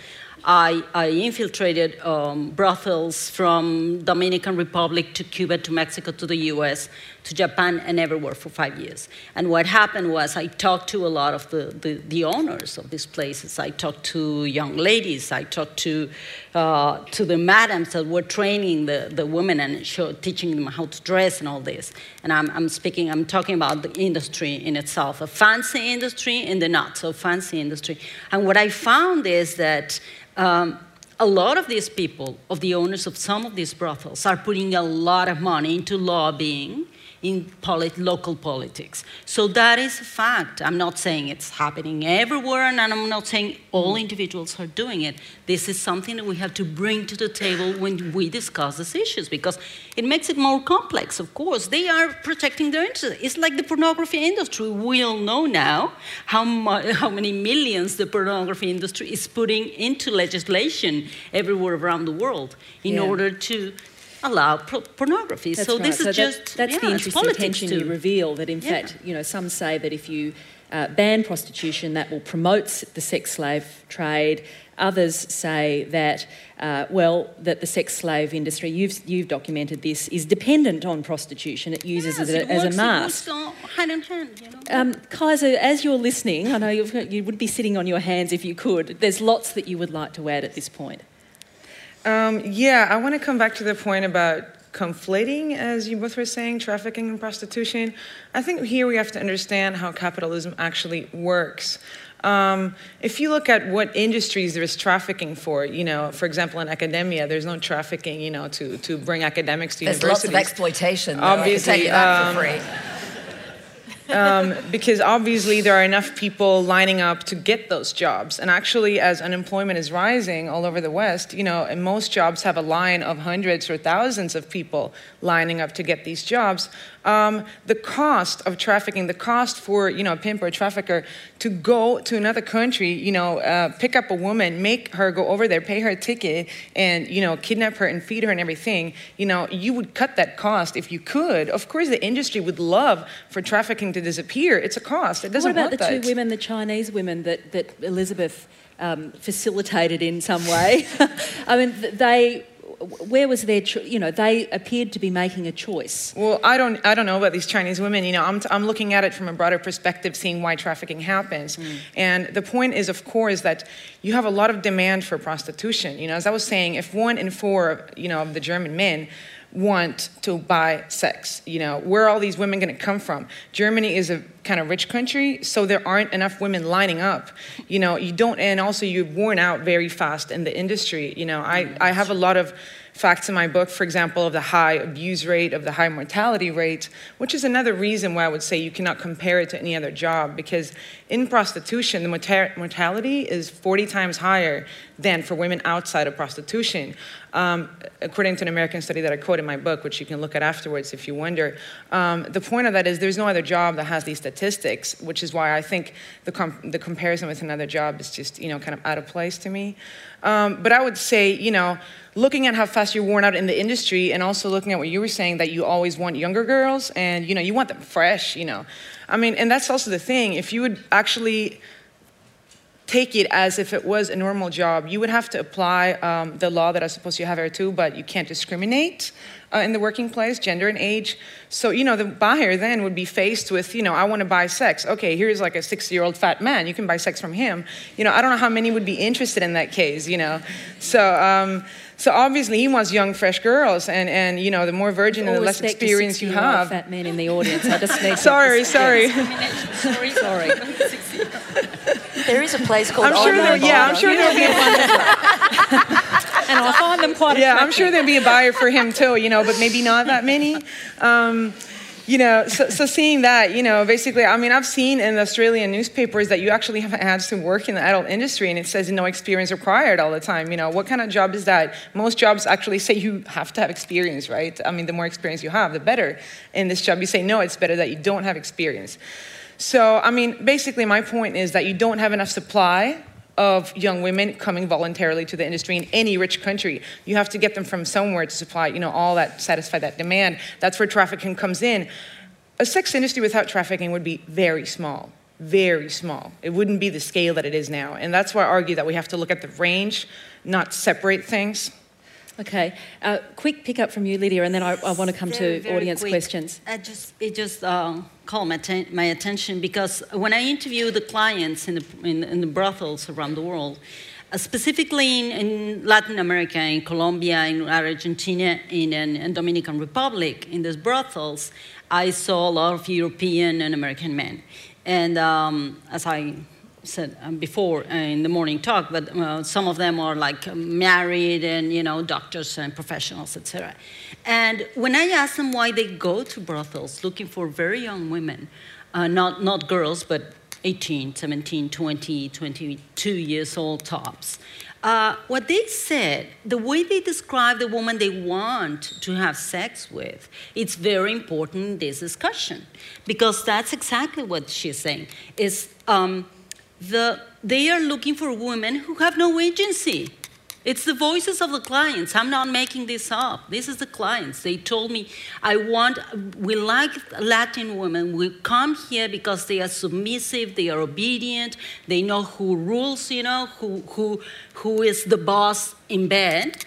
Speaker 2: I, I infiltrated um, brothels from Dominican Republic to Cuba to Mexico to the US to Japan and everywhere for five years. And what happened was I talked to a lot of the, the, the owners of these places. I talked to young ladies. I talked to, uh, to the madams that were training the, the women and show, teaching them how to dress and all this. And I'm, I'm speaking, I'm talking about the industry in itself, a fancy industry and the not so fancy industry. And what I found is that um, a lot of these people, of the owners of some of these brothels, are putting a lot of money into lobbying in polit- local politics. So that is a fact. I'm not saying it's happening everywhere, and I'm not saying all individuals are doing it. This is something that we have to bring to the table when we discuss these issues because it makes it more complex, of course. They are protecting their interests. It's like the pornography industry. We all know now how, mu- how many millions the pornography industry is putting into legislation everywhere around the world in
Speaker 1: Yeah.
Speaker 2: order to allow pro- pornography.
Speaker 1: That's
Speaker 2: so
Speaker 1: right.
Speaker 2: this is
Speaker 1: that-
Speaker 2: just
Speaker 1: that's
Speaker 2: yeah,
Speaker 1: the interesting tension
Speaker 2: too.
Speaker 1: you reveal. That in
Speaker 2: Yeah.
Speaker 1: fact, you know, some say that if you uh, ban prostitution, that will promote the sex slave trade. Others say that, uh, well, that the sex slave industry, you've, you've documented this, is dependent on prostitution. It uses
Speaker 2: Yes,
Speaker 1: it,
Speaker 2: it
Speaker 1: as
Speaker 2: works-
Speaker 1: a
Speaker 2: it
Speaker 1: mask.
Speaker 2: works all hand in hand, you know.
Speaker 1: Um, Kajsa, as you're listening, I know you've, you would be sitting on your hands if you could. There's lots that you would like to add at this point.
Speaker 3: Um, yeah, I want to come back to the point about conflating, as you both were saying, trafficking and prostitution. I think here we have to understand how capitalism actually works. Um, if you look at what industries there is trafficking for, you know, for example, in academia, there's no trafficking, you know, to, to bring academics to
Speaker 5: There's lots
Speaker 3: universities.
Speaker 5: of exploitation. Though, I can
Speaker 3: Obviously,
Speaker 5: tell you that
Speaker 3: um,
Speaker 5: for free.
Speaker 3: Um, because obviously there are enough people lining up to get those jobs. And actually, as unemployment is rising all over the West, you know, and most jobs have a line of hundreds or thousands of people lining up to get these jobs. Um, the cost of trafficking, the cost for you know a pimp or a trafficker to go to another country, you know, uh, pick up a woman, make her go over there, pay her a ticket, and you know, kidnap her and feed her and everything. You know, you would cut that cost if you could. Of course, the industry would love for trafficking to disappear. It's a cost. It doesn't
Speaker 1: what about the
Speaker 3: that.
Speaker 1: two women, the Chinese women that, that Elizabeth um, facilitated in some way? I mean, they, where was their, cho- you know, they appeared to be making a choice.
Speaker 3: Well, I don't, I don't know about these Chinese women. You know, I'm, I'm looking at it from a broader perspective, seeing why trafficking happens. Hmm. And the point is, of course, that you have a lot of demand for prostitution. You know, as I was saying, if one in four, you know, of the German men want to buy sex, you know, where are all these women going to come from? Germany is a kind of rich country, so there aren't enough women lining up. You know, you don't, and also you're worn out very fast in the industry. You know, I, I have a lot of facts in my book, for example, of the high abuse rate, of the high mortality rate, which is another reason why I would say you cannot compare it to any other job because in prostitution, the mortality is 40 times higher than for women outside of prostitution. Um, according to an American study that I quote in my book, which you can look at afterwards if you wonder. Um, the point of that is there's no other job that has these statistics, which is why I think the, com- the comparison with another job is just, you know, kind of out of place to me. Um, but I would say, you know, looking at how fast you're worn out in the industry and also looking at what you were saying that you always want younger girls and, you know, you want them fresh, you know. I mean, and that's also the thing. If you would actually take it as if it was a normal job, you would have to apply um, the law that I suppose you have here too, but you can't discriminate uh, in the working place, gender and age. So, you know, the buyer then would be faced with, you know, I want to buy sex. Okay, here's like a 60 year old fat man. You can buy sex from him. You know, I don't know how many would be interested in that case, you know. So, um, so obviously he wants young, fresh girls, and, and you know, the more virgin and the less experience you have.
Speaker 1: Fat men in the audience. I just need to-
Speaker 3: Sorry, sorry.
Speaker 2: sorry,
Speaker 1: Sorry.
Speaker 6: There is a place called
Speaker 3: I'm sure
Speaker 6: Old
Speaker 3: there, yeah, I'm sure there'll be a
Speaker 1: and I find them quite
Speaker 3: yeah, I'm sure there'd be a buyer for him too, you know, but maybe not that many. Um, you know, so, so seeing that, you know, basically, I mean, I've seen in the Australian newspapers that you actually have ads to work in the adult industry, and it says no experience required all the time. You know, what kind of job is that? Most jobs actually say you have to have experience, right? I mean, the more experience you have, the better. In this job, you say no, it's better that you don't have experience. So, I mean, basically, my point is that you don't have enough supply of young women coming voluntarily to the industry in any rich country. You have to get them from somewhere to supply, you know, all that, satisfy that demand. That's where trafficking comes in. A sex industry without trafficking would be very small, very small. It wouldn't be the scale that it is now. And that's why I argue that we have to look at the range, not separate things.
Speaker 1: Okay. Uh, quick pickup from you, Lydia, and then I, I want to come
Speaker 2: Very,
Speaker 1: to
Speaker 2: very
Speaker 1: audience
Speaker 2: quick.
Speaker 1: questions.
Speaker 2: I just, it just uh, called my, atten- my attention because when I interview the clients in the, in, in the brothels around the world, uh, specifically in, in Latin America, in Colombia, in Argentina, in, in, in Dominican Republic, in these brothels, I saw a lot of European and American men. And um, as I said um, before uh, in the morning talk, but some of them are like married and you know doctors and professionals, etc. And when I ask them why they go to brothels looking for very young women, uh, not not girls, but 18, 17, 20, 22 years old tops. Uh, what they said, the way they describe the woman they want to have sex with, it's very important in this discussion because that's exactly what she's saying. Is um, the, they are looking for women who have no agency. It's the voices of the clients. I'm not making this up. This is the clients. They told me, I want, we like Latin women. We come here because they are submissive, they are obedient, they know who rules, you know, who, who, who is the boss in bed.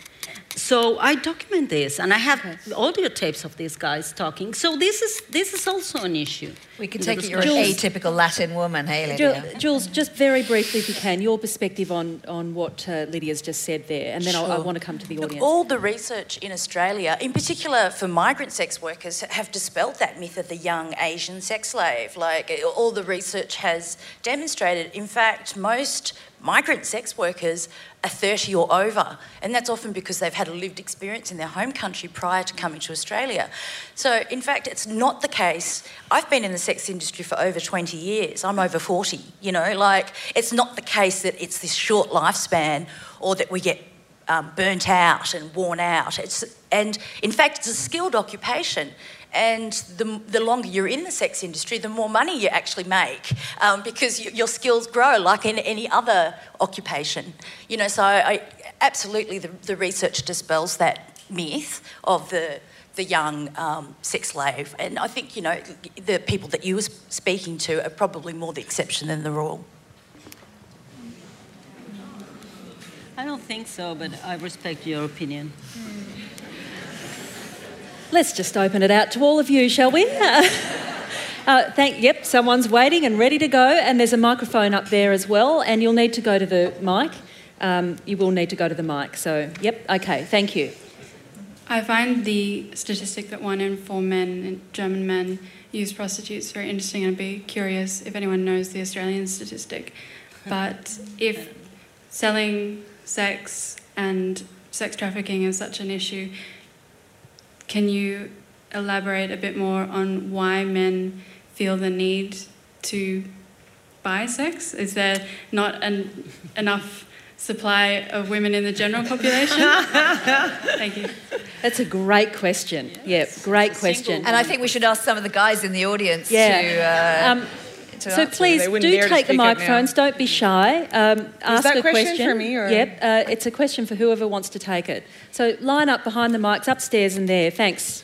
Speaker 2: So I document this, and I have okay. audio tapes of these guys talking. So this is this is also an issue.
Speaker 8: We can take it you're Jules, an atypical Latin woman, hey,
Speaker 1: Lydia. Jules, just very briefly, if you can, your perspective on on what uh, Lydia's just said there, and then sure. I want to come to the audience.
Speaker 6: Look,
Speaker 1: audience.
Speaker 6: all the research in Australia, in particular for migrant sex workers, have dispelled that myth of the young Asian sex slave. Like all the research has demonstrated. In fact, most migrant sex workers are 30 or over, and that's often because they've had a lived experience in their home country prior to coming to Australia. So, in fact, it's not the case. I've been in the sex industry for over 20 years. I'm over 40, you know, like it's not the case that it's this short lifespan or that we get um, burnt out and worn out. It's, and in fact, it's a skilled occupation. And the, the longer you're in the sex industry, the more money you actually make um, because you, your skills grow like in any other occupation. You know, so I, absolutely the, the research dispels that myth of the the young um, sex slave. And I think, you know, the people that you were speaking to are probably more the exception than the rule.
Speaker 2: I don't think so, but I respect your opinion.
Speaker 1: Let's just open it out to all of you, shall we? Uh, thank, yep, someone's waiting and ready to go, and there's a microphone up there as well, and you'll need to go to the mic. Um, you will need to go to the mic. So, yep, okay, thank you.
Speaker 9: I find the statistic that one in four men, German men, use prostitutes very interesting, and I'd be curious if anyone knows the Australian statistic. But if selling sex and sex trafficking is such an issue, can you elaborate a bit more on why men feel the need to buy sex? Is there not an, enough supply of women in the general population? Thank you.
Speaker 1: That's a great question. Yes. Yeah, great question.
Speaker 8: And I think we should ask some of the guys in the audience yeah. to. Uh, um,
Speaker 1: so please do take the microphones. Don't be shy. Um, ask
Speaker 3: that
Speaker 1: a
Speaker 3: question,
Speaker 1: question
Speaker 3: for me? Or?
Speaker 1: Yep, uh, it's a question for whoever wants to take it. So line up behind the mics, upstairs and there. Thanks.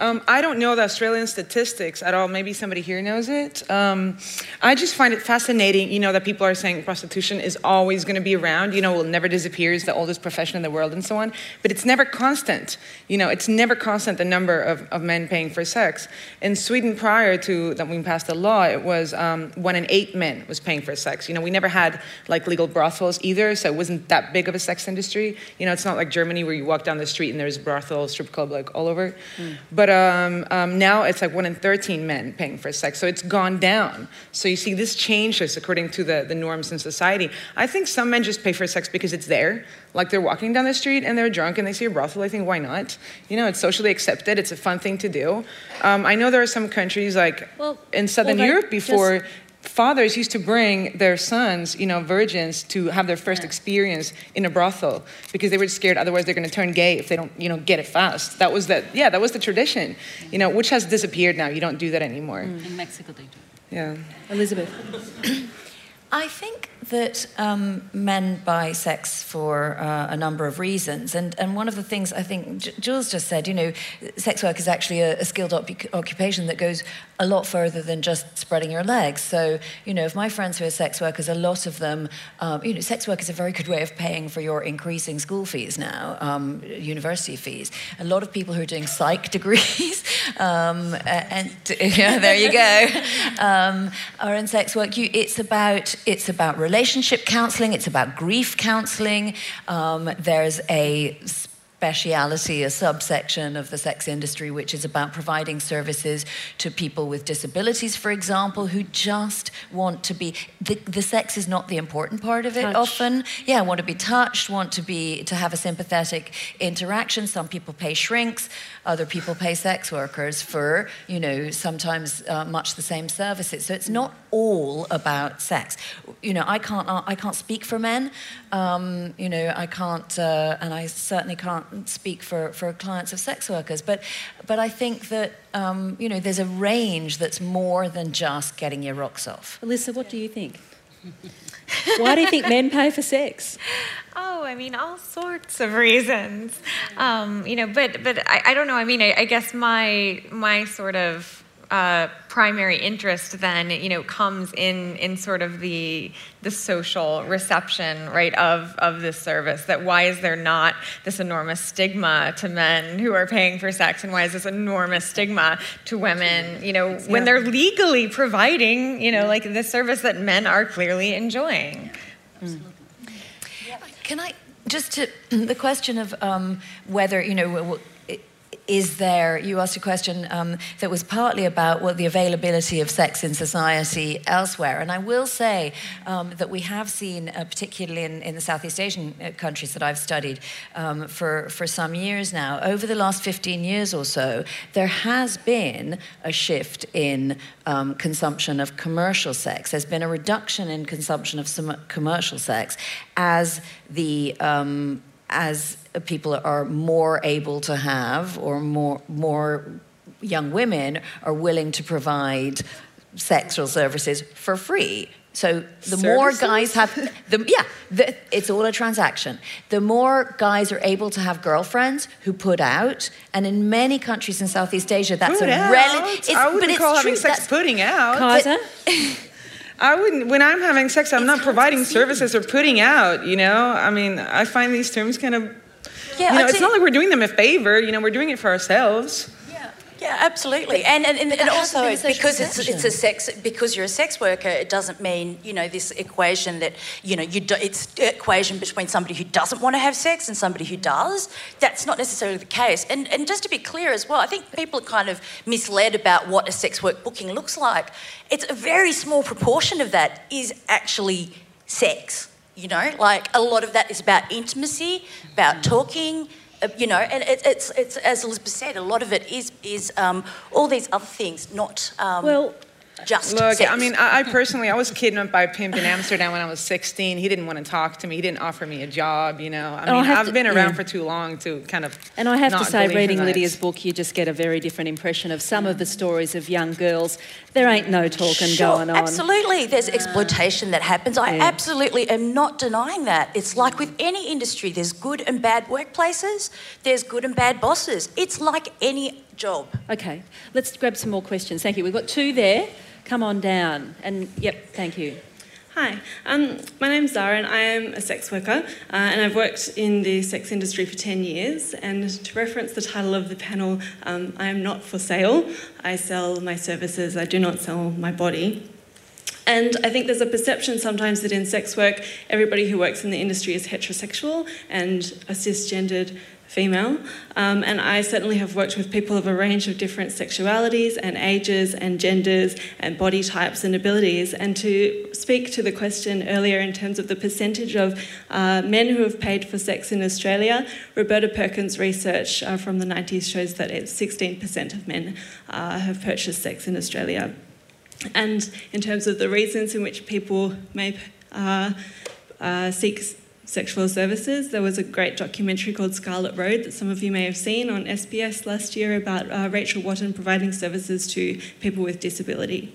Speaker 3: Um, I don't know the Australian statistics at all. Maybe somebody here knows it. Um, I just find it fascinating, you know, that people are saying prostitution is always going to be around, you know, will never disappear, it's the oldest profession in the world and so on. But it's never constant. You know, it's never constant the number of, of men paying for sex. In Sweden, prior to that we passed the law, it was um, one in eight men was paying for sex. You know, we never had like legal brothels either, so it wasn't that big of a sex industry. You know, it's not like Germany where you walk down the street and there's brothel, strip club like all over. Mm. But but um, um, now it's like one in 13 men paying for sex. So it's gone down. So you see, this changes according to the, the norms in society. I think some men just pay for sex because it's there. Like they're walking down the street and they're drunk and they see a brothel. I think, why not? You know, it's socially accepted. It's a fun thing to do. Um, I know there are some countries like well, in Southern well, Europe before. Just fathers used to bring their sons, you know, virgins, to have their first experience in a brothel because they were scared otherwise they're going to turn gay if they don't, you know, get it fast. That was the yeah, that was the tradition, you know, which has disappeared now. You don't do that anymore.
Speaker 2: In Mexico, they do.
Speaker 3: Yeah,
Speaker 1: Elizabeth.
Speaker 5: I think that um, men buy sex for uh, a number of reasons. And, and one of the things I think J- Jules just said, you know, sex work is actually a, a skilled op- occupation that goes a lot further than just spreading your legs. So, you know, if my friends who are sex workers, a lot of them, um, you know, sex work is a very good way of paying for your increasing school fees now, um, university fees. A lot of people who are doing psych degrees, um, and yeah, there you go, um, are in sex work. You, it's about it's about relationship counselling. It's about grief counselling. Um, there's a speciality, a subsection of the sex industry, which is about providing services to people with disabilities, for example, who just want to be. The, the sex is not the important part of it
Speaker 1: Touch.
Speaker 5: often. Yeah, want to be touched, want to be to have a sympathetic interaction. Some people pay shrinks, other people pay sex workers for you know sometimes uh, much the same services. So it's not all about sex. You know, I can't I can't speak for men. Um, you know, I can't, uh, and I certainly can't speak for, for clients of sex workers. But, but I think that um, you know, there's a range that's more than just getting your rocks off.
Speaker 1: Alyssa, what do you think? Why do you think men pay for sex?
Speaker 4: Oh, I mean, all sorts of reasons. Um, you know, but but I, I don't know. I mean, I, I guess my my sort of uh, primary interest then you know comes in in sort of the the social reception right of of this service that why is there not this enormous stigma to men who are paying for sex and why is this enormous stigma to women you know when they're legally providing you know like this service that men are clearly enjoying?
Speaker 5: Can I just to the question of um, whether you know w- w- is there? You asked a question um, that was partly about what the availability of sex in society elsewhere, and I will say um, that we have seen, uh, particularly in, in the Southeast Asian uh, countries that I've studied um, for for some years now, over the last 15 years or so, there has been a shift in um, consumption of commercial sex. There's been a reduction in consumption of some commercial sex as the um, as people are more able to have, or more more young women are willing to provide sexual services for free. So the more guys have, the, yeah, the, it's all a transaction. The more guys are able to have girlfriends who put out, and in many countries in Southeast Asia, that's
Speaker 3: Put
Speaker 5: a
Speaker 3: out?
Speaker 5: relative.
Speaker 3: I wouldn't call having sex putting out.
Speaker 1: Kajsa?
Speaker 3: I wouldn't. When I'm having sex, I'm not providing services or putting out. You know, I mean, I find these terms kind of.
Speaker 6: Yeah,
Speaker 3: you know,
Speaker 6: I'd
Speaker 3: it's
Speaker 6: say-
Speaker 3: not like we're doing them a favor. You know, we're doing it for ourselves.
Speaker 10: Yeah, absolutely. And and, and, and also
Speaker 5: been a social
Speaker 10: because it's it's a sex because you're a sex worker, it doesn't mean you know this equation that you know you do, it's equation between somebody who doesn't want to have sex and somebody who does. That's not necessarily the case. And and just to be clear as well, I think people are kind of misled about what a sex work booking looks like. It's a very small proportion of that is actually sex. You know, like a lot of that is about intimacy, about talking, uh, you know, and it, it's, it's as Elizabeth said, a lot of it is is um, all these other things, not um,
Speaker 1: Well,
Speaker 10: just
Speaker 3: Look,
Speaker 10: sex.
Speaker 3: I mean, I, I personally, I was kidnapped by a pimp in Amsterdam when I was 16. He didn't want to talk to me. He didn't offer me a job. You know, I
Speaker 1: And
Speaker 3: mean,
Speaker 1: have
Speaker 3: I've
Speaker 1: to-
Speaker 3: been around
Speaker 1: yeah.
Speaker 3: for too long to kind of.
Speaker 1: And I have to say, reading. Lydia's book, you just get a very different impression of some of the stories of young girls. There ain't no talking
Speaker 10: Sure,
Speaker 1: going on.
Speaker 10: Absolutely, there's exploitation that happens. I
Speaker 1: Yeah.
Speaker 10: absolutely am not denying that. It's like with any industry, there's good and bad workplaces, there's good and bad bosses. It's like any job.
Speaker 1: Okay, let's grab some more questions. Thank you. We've got two there. Come on down. And yep, thank you.
Speaker 11: Hi, um, my name's Zara and I am a sex worker uh, and I've worked in the sex industry for 10 years. And to reference the title of the panel, um, I am not for sale. I sell my services, I do not sell my body. And I think there's a perception sometimes that in sex work, everybody who works in the industry is heterosexual and a cisgendered female. Um, and I certainly have worked with people of a range of different sexualities and ages and genders and body types and abilities. And to speak to the question earlier in terms of the percentage of uh, men who have paid for sex in Australia, Roberta Perkins' research uh, from the 90s shows that it's 16% of men uh, have purchased sex in Australia. And in terms of the reasons in which people may uh, uh, seek sexual services, there was a great documentary called Scarlet Road that some of you may have seen on SBS last year about uh, Rachel Wotton providing services to people with disability.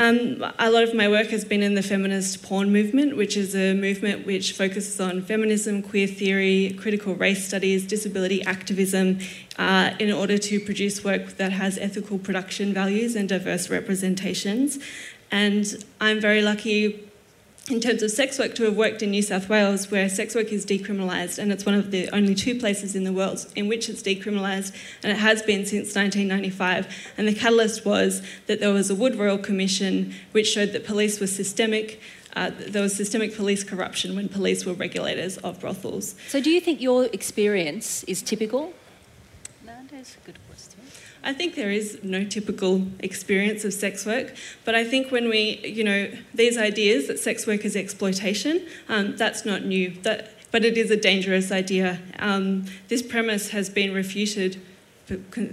Speaker 11: Um, a lot of my work has been in the feminist porn movement, which is a movement which focuses on feminism, queer theory, critical race studies, disability activism, uh, in order to produce work that has ethical production values and diverse representations. And I'm very lucky in terms of sex work to have worked in New South Wales where sex work is decriminalised and it's one of the only two places in the world in which it's decriminalised and it has been since 1995 and the catalyst was that there was a Wood Royal Commission which showed that police were systemic uh, there was systemic police corruption when police were regulators of brothels.
Speaker 1: So, do you think your experience is typical?
Speaker 2: That is a good question.
Speaker 11: I think there is no typical experience of sex work, but I think when we, you know, these ideas that sex work is exploitation, um, that's not new. That, but it is a dangerous idea. Um, this premise has been refuted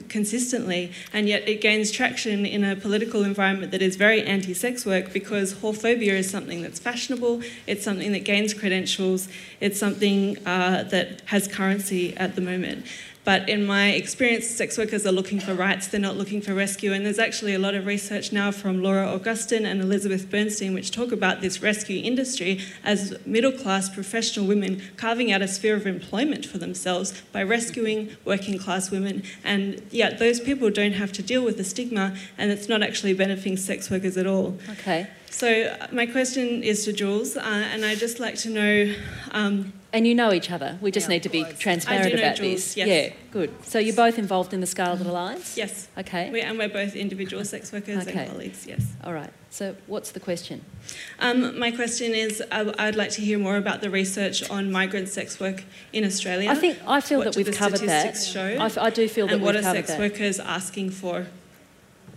Speaker 11: consistently, and yet it gains traction in a political environment that is very anti sex work because whorephobia is something that's fashionable, it's something that gains credentials, it's something uh, that has currency at the moment. But in my experience, sex workers are looking for rights, they're not looking for rescue. And there's actually a lot of research now from Laura Agustín and Elizabeth Bernstein which talk about this rescue industry as middle class professional women carving out a sphere of employment for themselves by rescuing working class women. And yet, those people don't have to deal with the stigma, and it's not actually benefiting sex workers at all.
Speaker 1: Okay.
Speaker 11: So, uh, my question is to Jules, uh, and I'd just like to know. Um,
Speaker 1: and you know each other. We just
Speaker 11: yeah,
Speaker 1: need to be transparent about
Speaker 11: Jules,
Speaker 1: this.
Speaker 11: Yes.
Speaker 1: Yeah, good. So you're both involved in the Scarlet Alliance?
Speaker 11: Yes.
Speaker 1: Okay.
Speaker 11: We, and we're both individual sex workers
Speaker 1: okay.
Speaker 11: and colleagues, yes.
Speaker 1: All right. So what's the question?
Speaker 11: Um, my question is I, I'd like to hear more about the research on migrant sex work in Australia.
Speaker 1: I think I feel
Speaker 11: what
Speaker 1: that we've covered that.
Speaker 11: Show,
Speaker 1: I, I, do feel that we've covered that.
Speaker 11: And what are sex workers asking for?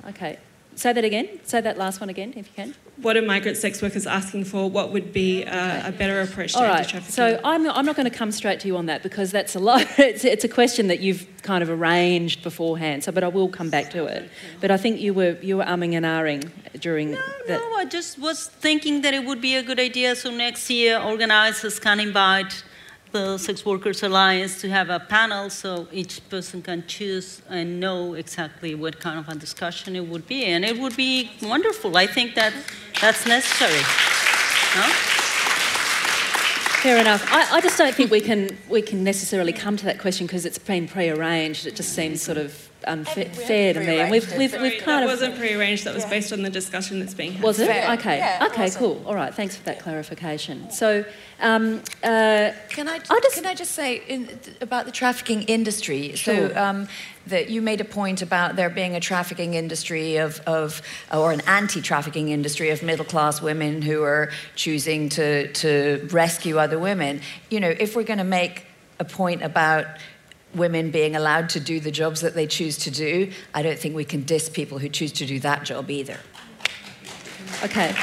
Speaker 1: Okay. Say that again. Say that last one again, if you can.
Speaker 11: What are migrant sex workers asking for? What would be uh, a better approach to
Speaker 1: All right.
Speaker 11: anti-trafficking?
Speaker 1: So I'm, I'm not going to come straight to you on that because that's a lot. It's, it's a question that you've kind of arranged beforehand. So, but I will come back to it. But I think you were you were umming and ahhing during.
Speaker 2: No,
Speaker 1: that.
Speaker 2: no. I just was thinking that it would be a good idea. So next year, organizers can invite the Sex Workers Alliance to have a panel so each person can choose and know exactly what kind of a discussion it would be. And it would be wonderful. I think that that's necessary. No?
Speaker 1: Fair enough. I, I just don't think we can we can necessarily come to that question because it's been pre-arranged. It just seems sort of unfair to me. And we've, we've,
Speaker 11: Sorry,
Speaker 1: we've kind
Speaker 11: that
Speaker 1: of
Speaker 11: wasn't prearranged. That was based on the discussion that's being had.
Speaker 1: Was it?
Speaker 8: Fair.
Speaker 1: Okay.
Speaker 8: Yeah,
Speaker 1: okay.
Speaker 8: awesome.
Speaker 1: Cool. All right. Thanks for that clarification. So, um, uh,
Speaker 8: Can I,
Speaker 1: I just-
Speaker 8: can I just say in, about the trafficking industry?
Speaker 1: Sure.
Speaker 8: So um, that you made a point about there being a trafficking industry of, of or an anti-trafficking industry of middle-class women who are choosing to, to rescue other women. You know, if we're going to make a point about women being allowed to do the jobs that they choose to do, I don't think we can diss people who choose to do that job either.
Speaker 1: Okay.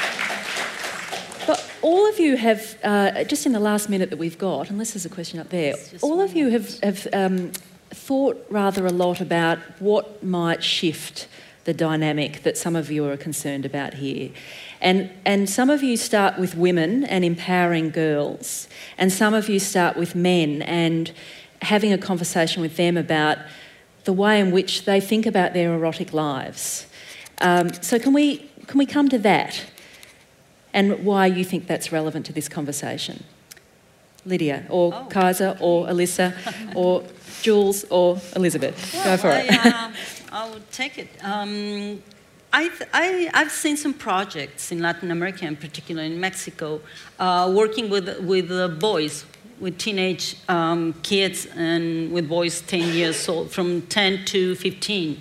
Speaker 1: But all of you have, uh, just in the last minute that we've got, unless there's a question up there, all of you have, have um, thought rather a lot about what might shift the dynamic that some of you are concerned about here. And, and some of you start with women and empowering girls, and some of you start with men and having a conversation with them about the way in which they think about their erotic lives. Um, so, can we, can we come to that and why you think that's relevant to this conversation? Lydia, or
Speaker 2: Oh.
Speaker 1: Kajsa, or Alyssa, or Jules, or Elizabeth. Go for
Speaker 2: I,
Speaker 1: it.
Speaker 2: uh, I would take it. Um, I, I, I've seen some projects in Latin America, in particular in Mexico, uh, working with, with uh, boys, with teenage um, kids, and with boys 10 years old, from 10 to 15.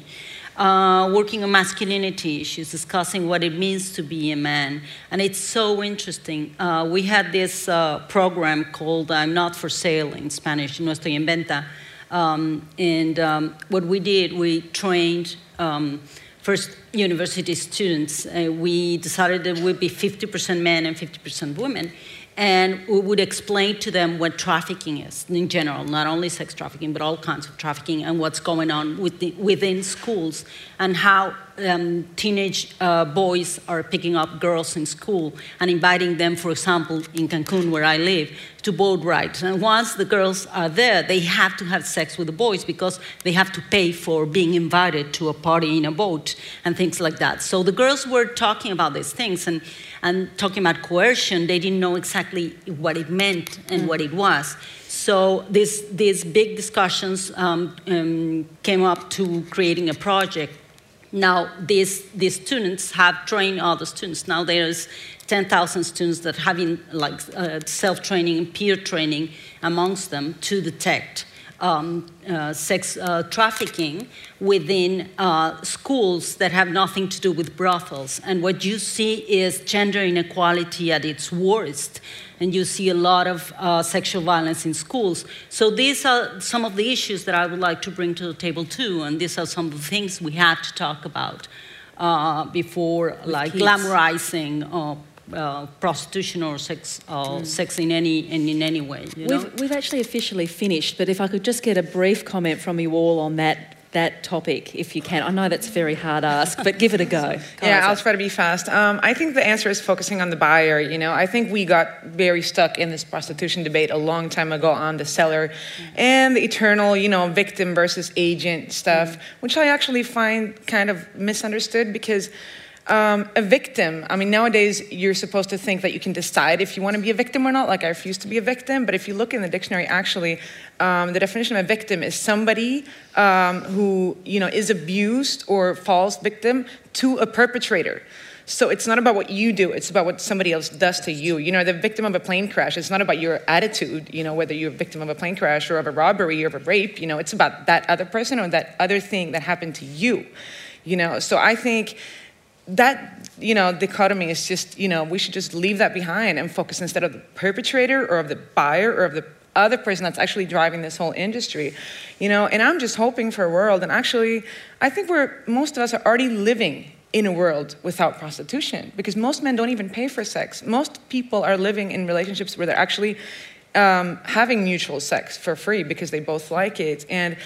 Speaker 2: Uh, working on masculinity issues, discussing what it means to be a man. And it's so interesting. Uh, we had this uh, program called I'm Not for Sale in Spanish, No Estoy en Venta. Um, and um, what we did, we trained um, first university students. Uh, we decided that we'd be 50% men and 50% women. And we would explain to them what trafficking is in general, not only sex trafficking, but all kinds of trafficking, and what's going on with within schools, and how um, teenage uh, boys are picking up girls in school and inviting them, for example, in Cancun, where I live, to boat rides. And once the girls are there, they have to have sex with the boys because they have to pay for being invited to a party in a boat and things like that. So the girls were talking about these things and, and talking about coercion. They didn't know exactly what it meant and what it was. So this, these big discussions um, um, came up to creating a project now, these, these students have trained other students. Now there's 10,000 students that having like uh, self-training and peer training amongst them to detect um, uh, sex uh, trafficking within uh, schools that have nothing to do with brothels. And what you see is gender inequality at its worst. And you see a lot of uh, sexual violence in schools. So, these are some of the issues that I would like to bring to the table, too. And these are some of the things we had to talk about uh, before, with like kids. glamorizing uh, prostitution or sex, uh, mm. sex in any in, in any way.
Speaker 1: we've, we've actually officially finished, but if I could just get a brief comment from you all on that that topic, if you can. I know that's a very hard ask, but give it a go.
Speaker 3: yeah, I'll try to be fast. Um, I think the answer is focusing on the buyer. You know, I think we got very stuck in this prostitution debate a long time ago on the seller and the eternal, you know, victim versus agent stuff, mm. which I actually find kind of misunderstood because um, a victim, I mean, nowadays you're supposed to think that you can decide if you want to be a victim or not. Like, I refuse to be a victim. But if you look in the dictionary, actually, um, the definition of a victim is somebody um, who, you know, is abused or falls victim to a perpetrator. So it's not about what you do, it's about what somebody else does to you. You know, the victim of a plane crash, it's not about your attitude, you know, whether you're a victim of a plane crash or of a robbery or of a rape, you know, it's about that other person or that other thing that happened to you. You know, so I think that you know dichotomy is just you know we should just leave that behind and focus instead of the perpetrator or of the buyer or of the other person that's actually driving this whole industry you know? And i'm just hoping for a world and actually i think we're most of us are already living in a world without prostitution because most men don't even pay for sex. Most people are living in relationships where they're actually um, having mutual sex for free because they both like it. And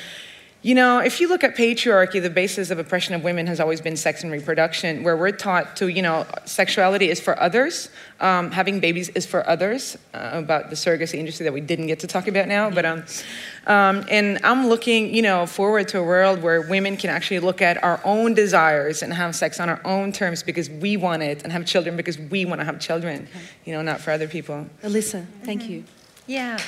Speaker 3: you know, if you look at patriarchy, the basis of oppression of women has always been sex and reproduction, where we're taught to, you know, sexuality is for others, um, having babies is for others, uh, about the surrogacy industry that we didn't get to talk about now. But, um, um, and I'm looking, you know, forward to a world where women can actually look at our own desires and have sex on our own terms because we want it, and have children because we want to have children, okay. you know, not for other people.
Speaker 1: Alyssa, thank mm-hmm. you.
Speaker 4: Yeah.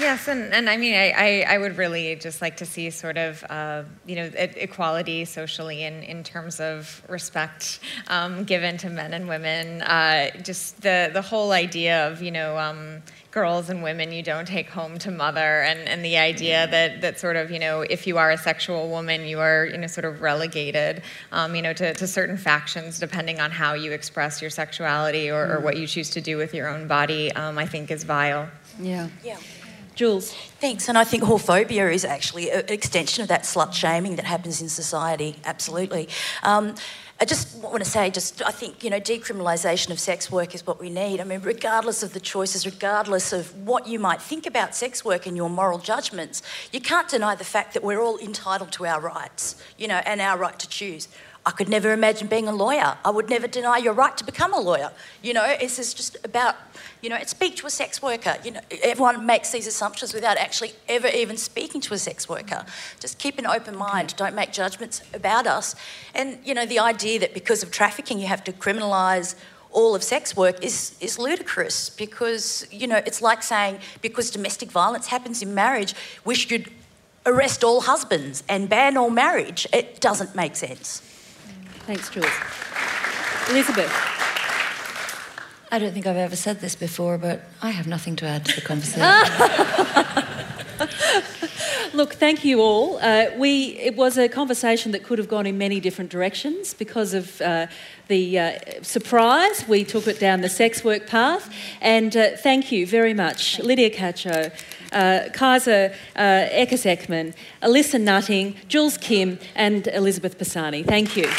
Speaker 4: Yes, and, and I mean, I, I, I, would really just like to see sort of, uh, you know, equality socially in, in terms of respect um, given to men and women. Uh, just the, the whole idea of, you know, um, girls and women you don't take home to mother and, and the idea that, that sort of, you know, if you are a sexual woman, you are, you know, sort of relegated, um, you know, to, to certain factions depending on how you express your sexuality or, or what you choose to do with your own body, um, I think is vile.
Speaker 1: Yeah.
Speaker 6: Yeah.
Speaker 1: Jules.
Speaker 6: Thanks. And I think whorephobia is actually an extension of that slut shaming that happens in society. Absolutely. Um, I just want to say, just I think you know, decriminalisation of sex work is what we need. I mean, regardless of the choices, regardless of what you might think about sex work and your moral judgments, you can't deny the fact that we're all entitled to our rights, you know, and our right to choose. I could never imagine being a lawyer. I would never deny your right to become a lawyer. You know, it's just about, you know, speak to a sex worker. You know, everyone makes these assumptions without actually ever even speaking to a sex worker. Just keep an open mind. Don't make judgments about us. And, you know, the idea that because of trafficking you have to criminalise all of sex work is, is ludicrous because, you know, it's like saying because domestic violence happens in marriage, we should arrest all husbands and ban all marriage. It doesn't make sense.
Speaker 1: Thanks, Jules. Elizabeth.
Speaker 8: I don't think I've ever said this before, but I have nothing to add to the conversation.
Speaker 1: Look, thank you all. Uh, we, it was a conversation that could have gone in many different directions because of uh, the uh, surprise. We took it down the sex work path. And uh, thank you very much, Lydia Cacho, uh, Kajsa uh, Ekis Ekman, Alyssa Nutting, Jules Kim, and Elizabeth Pisani. Thank you.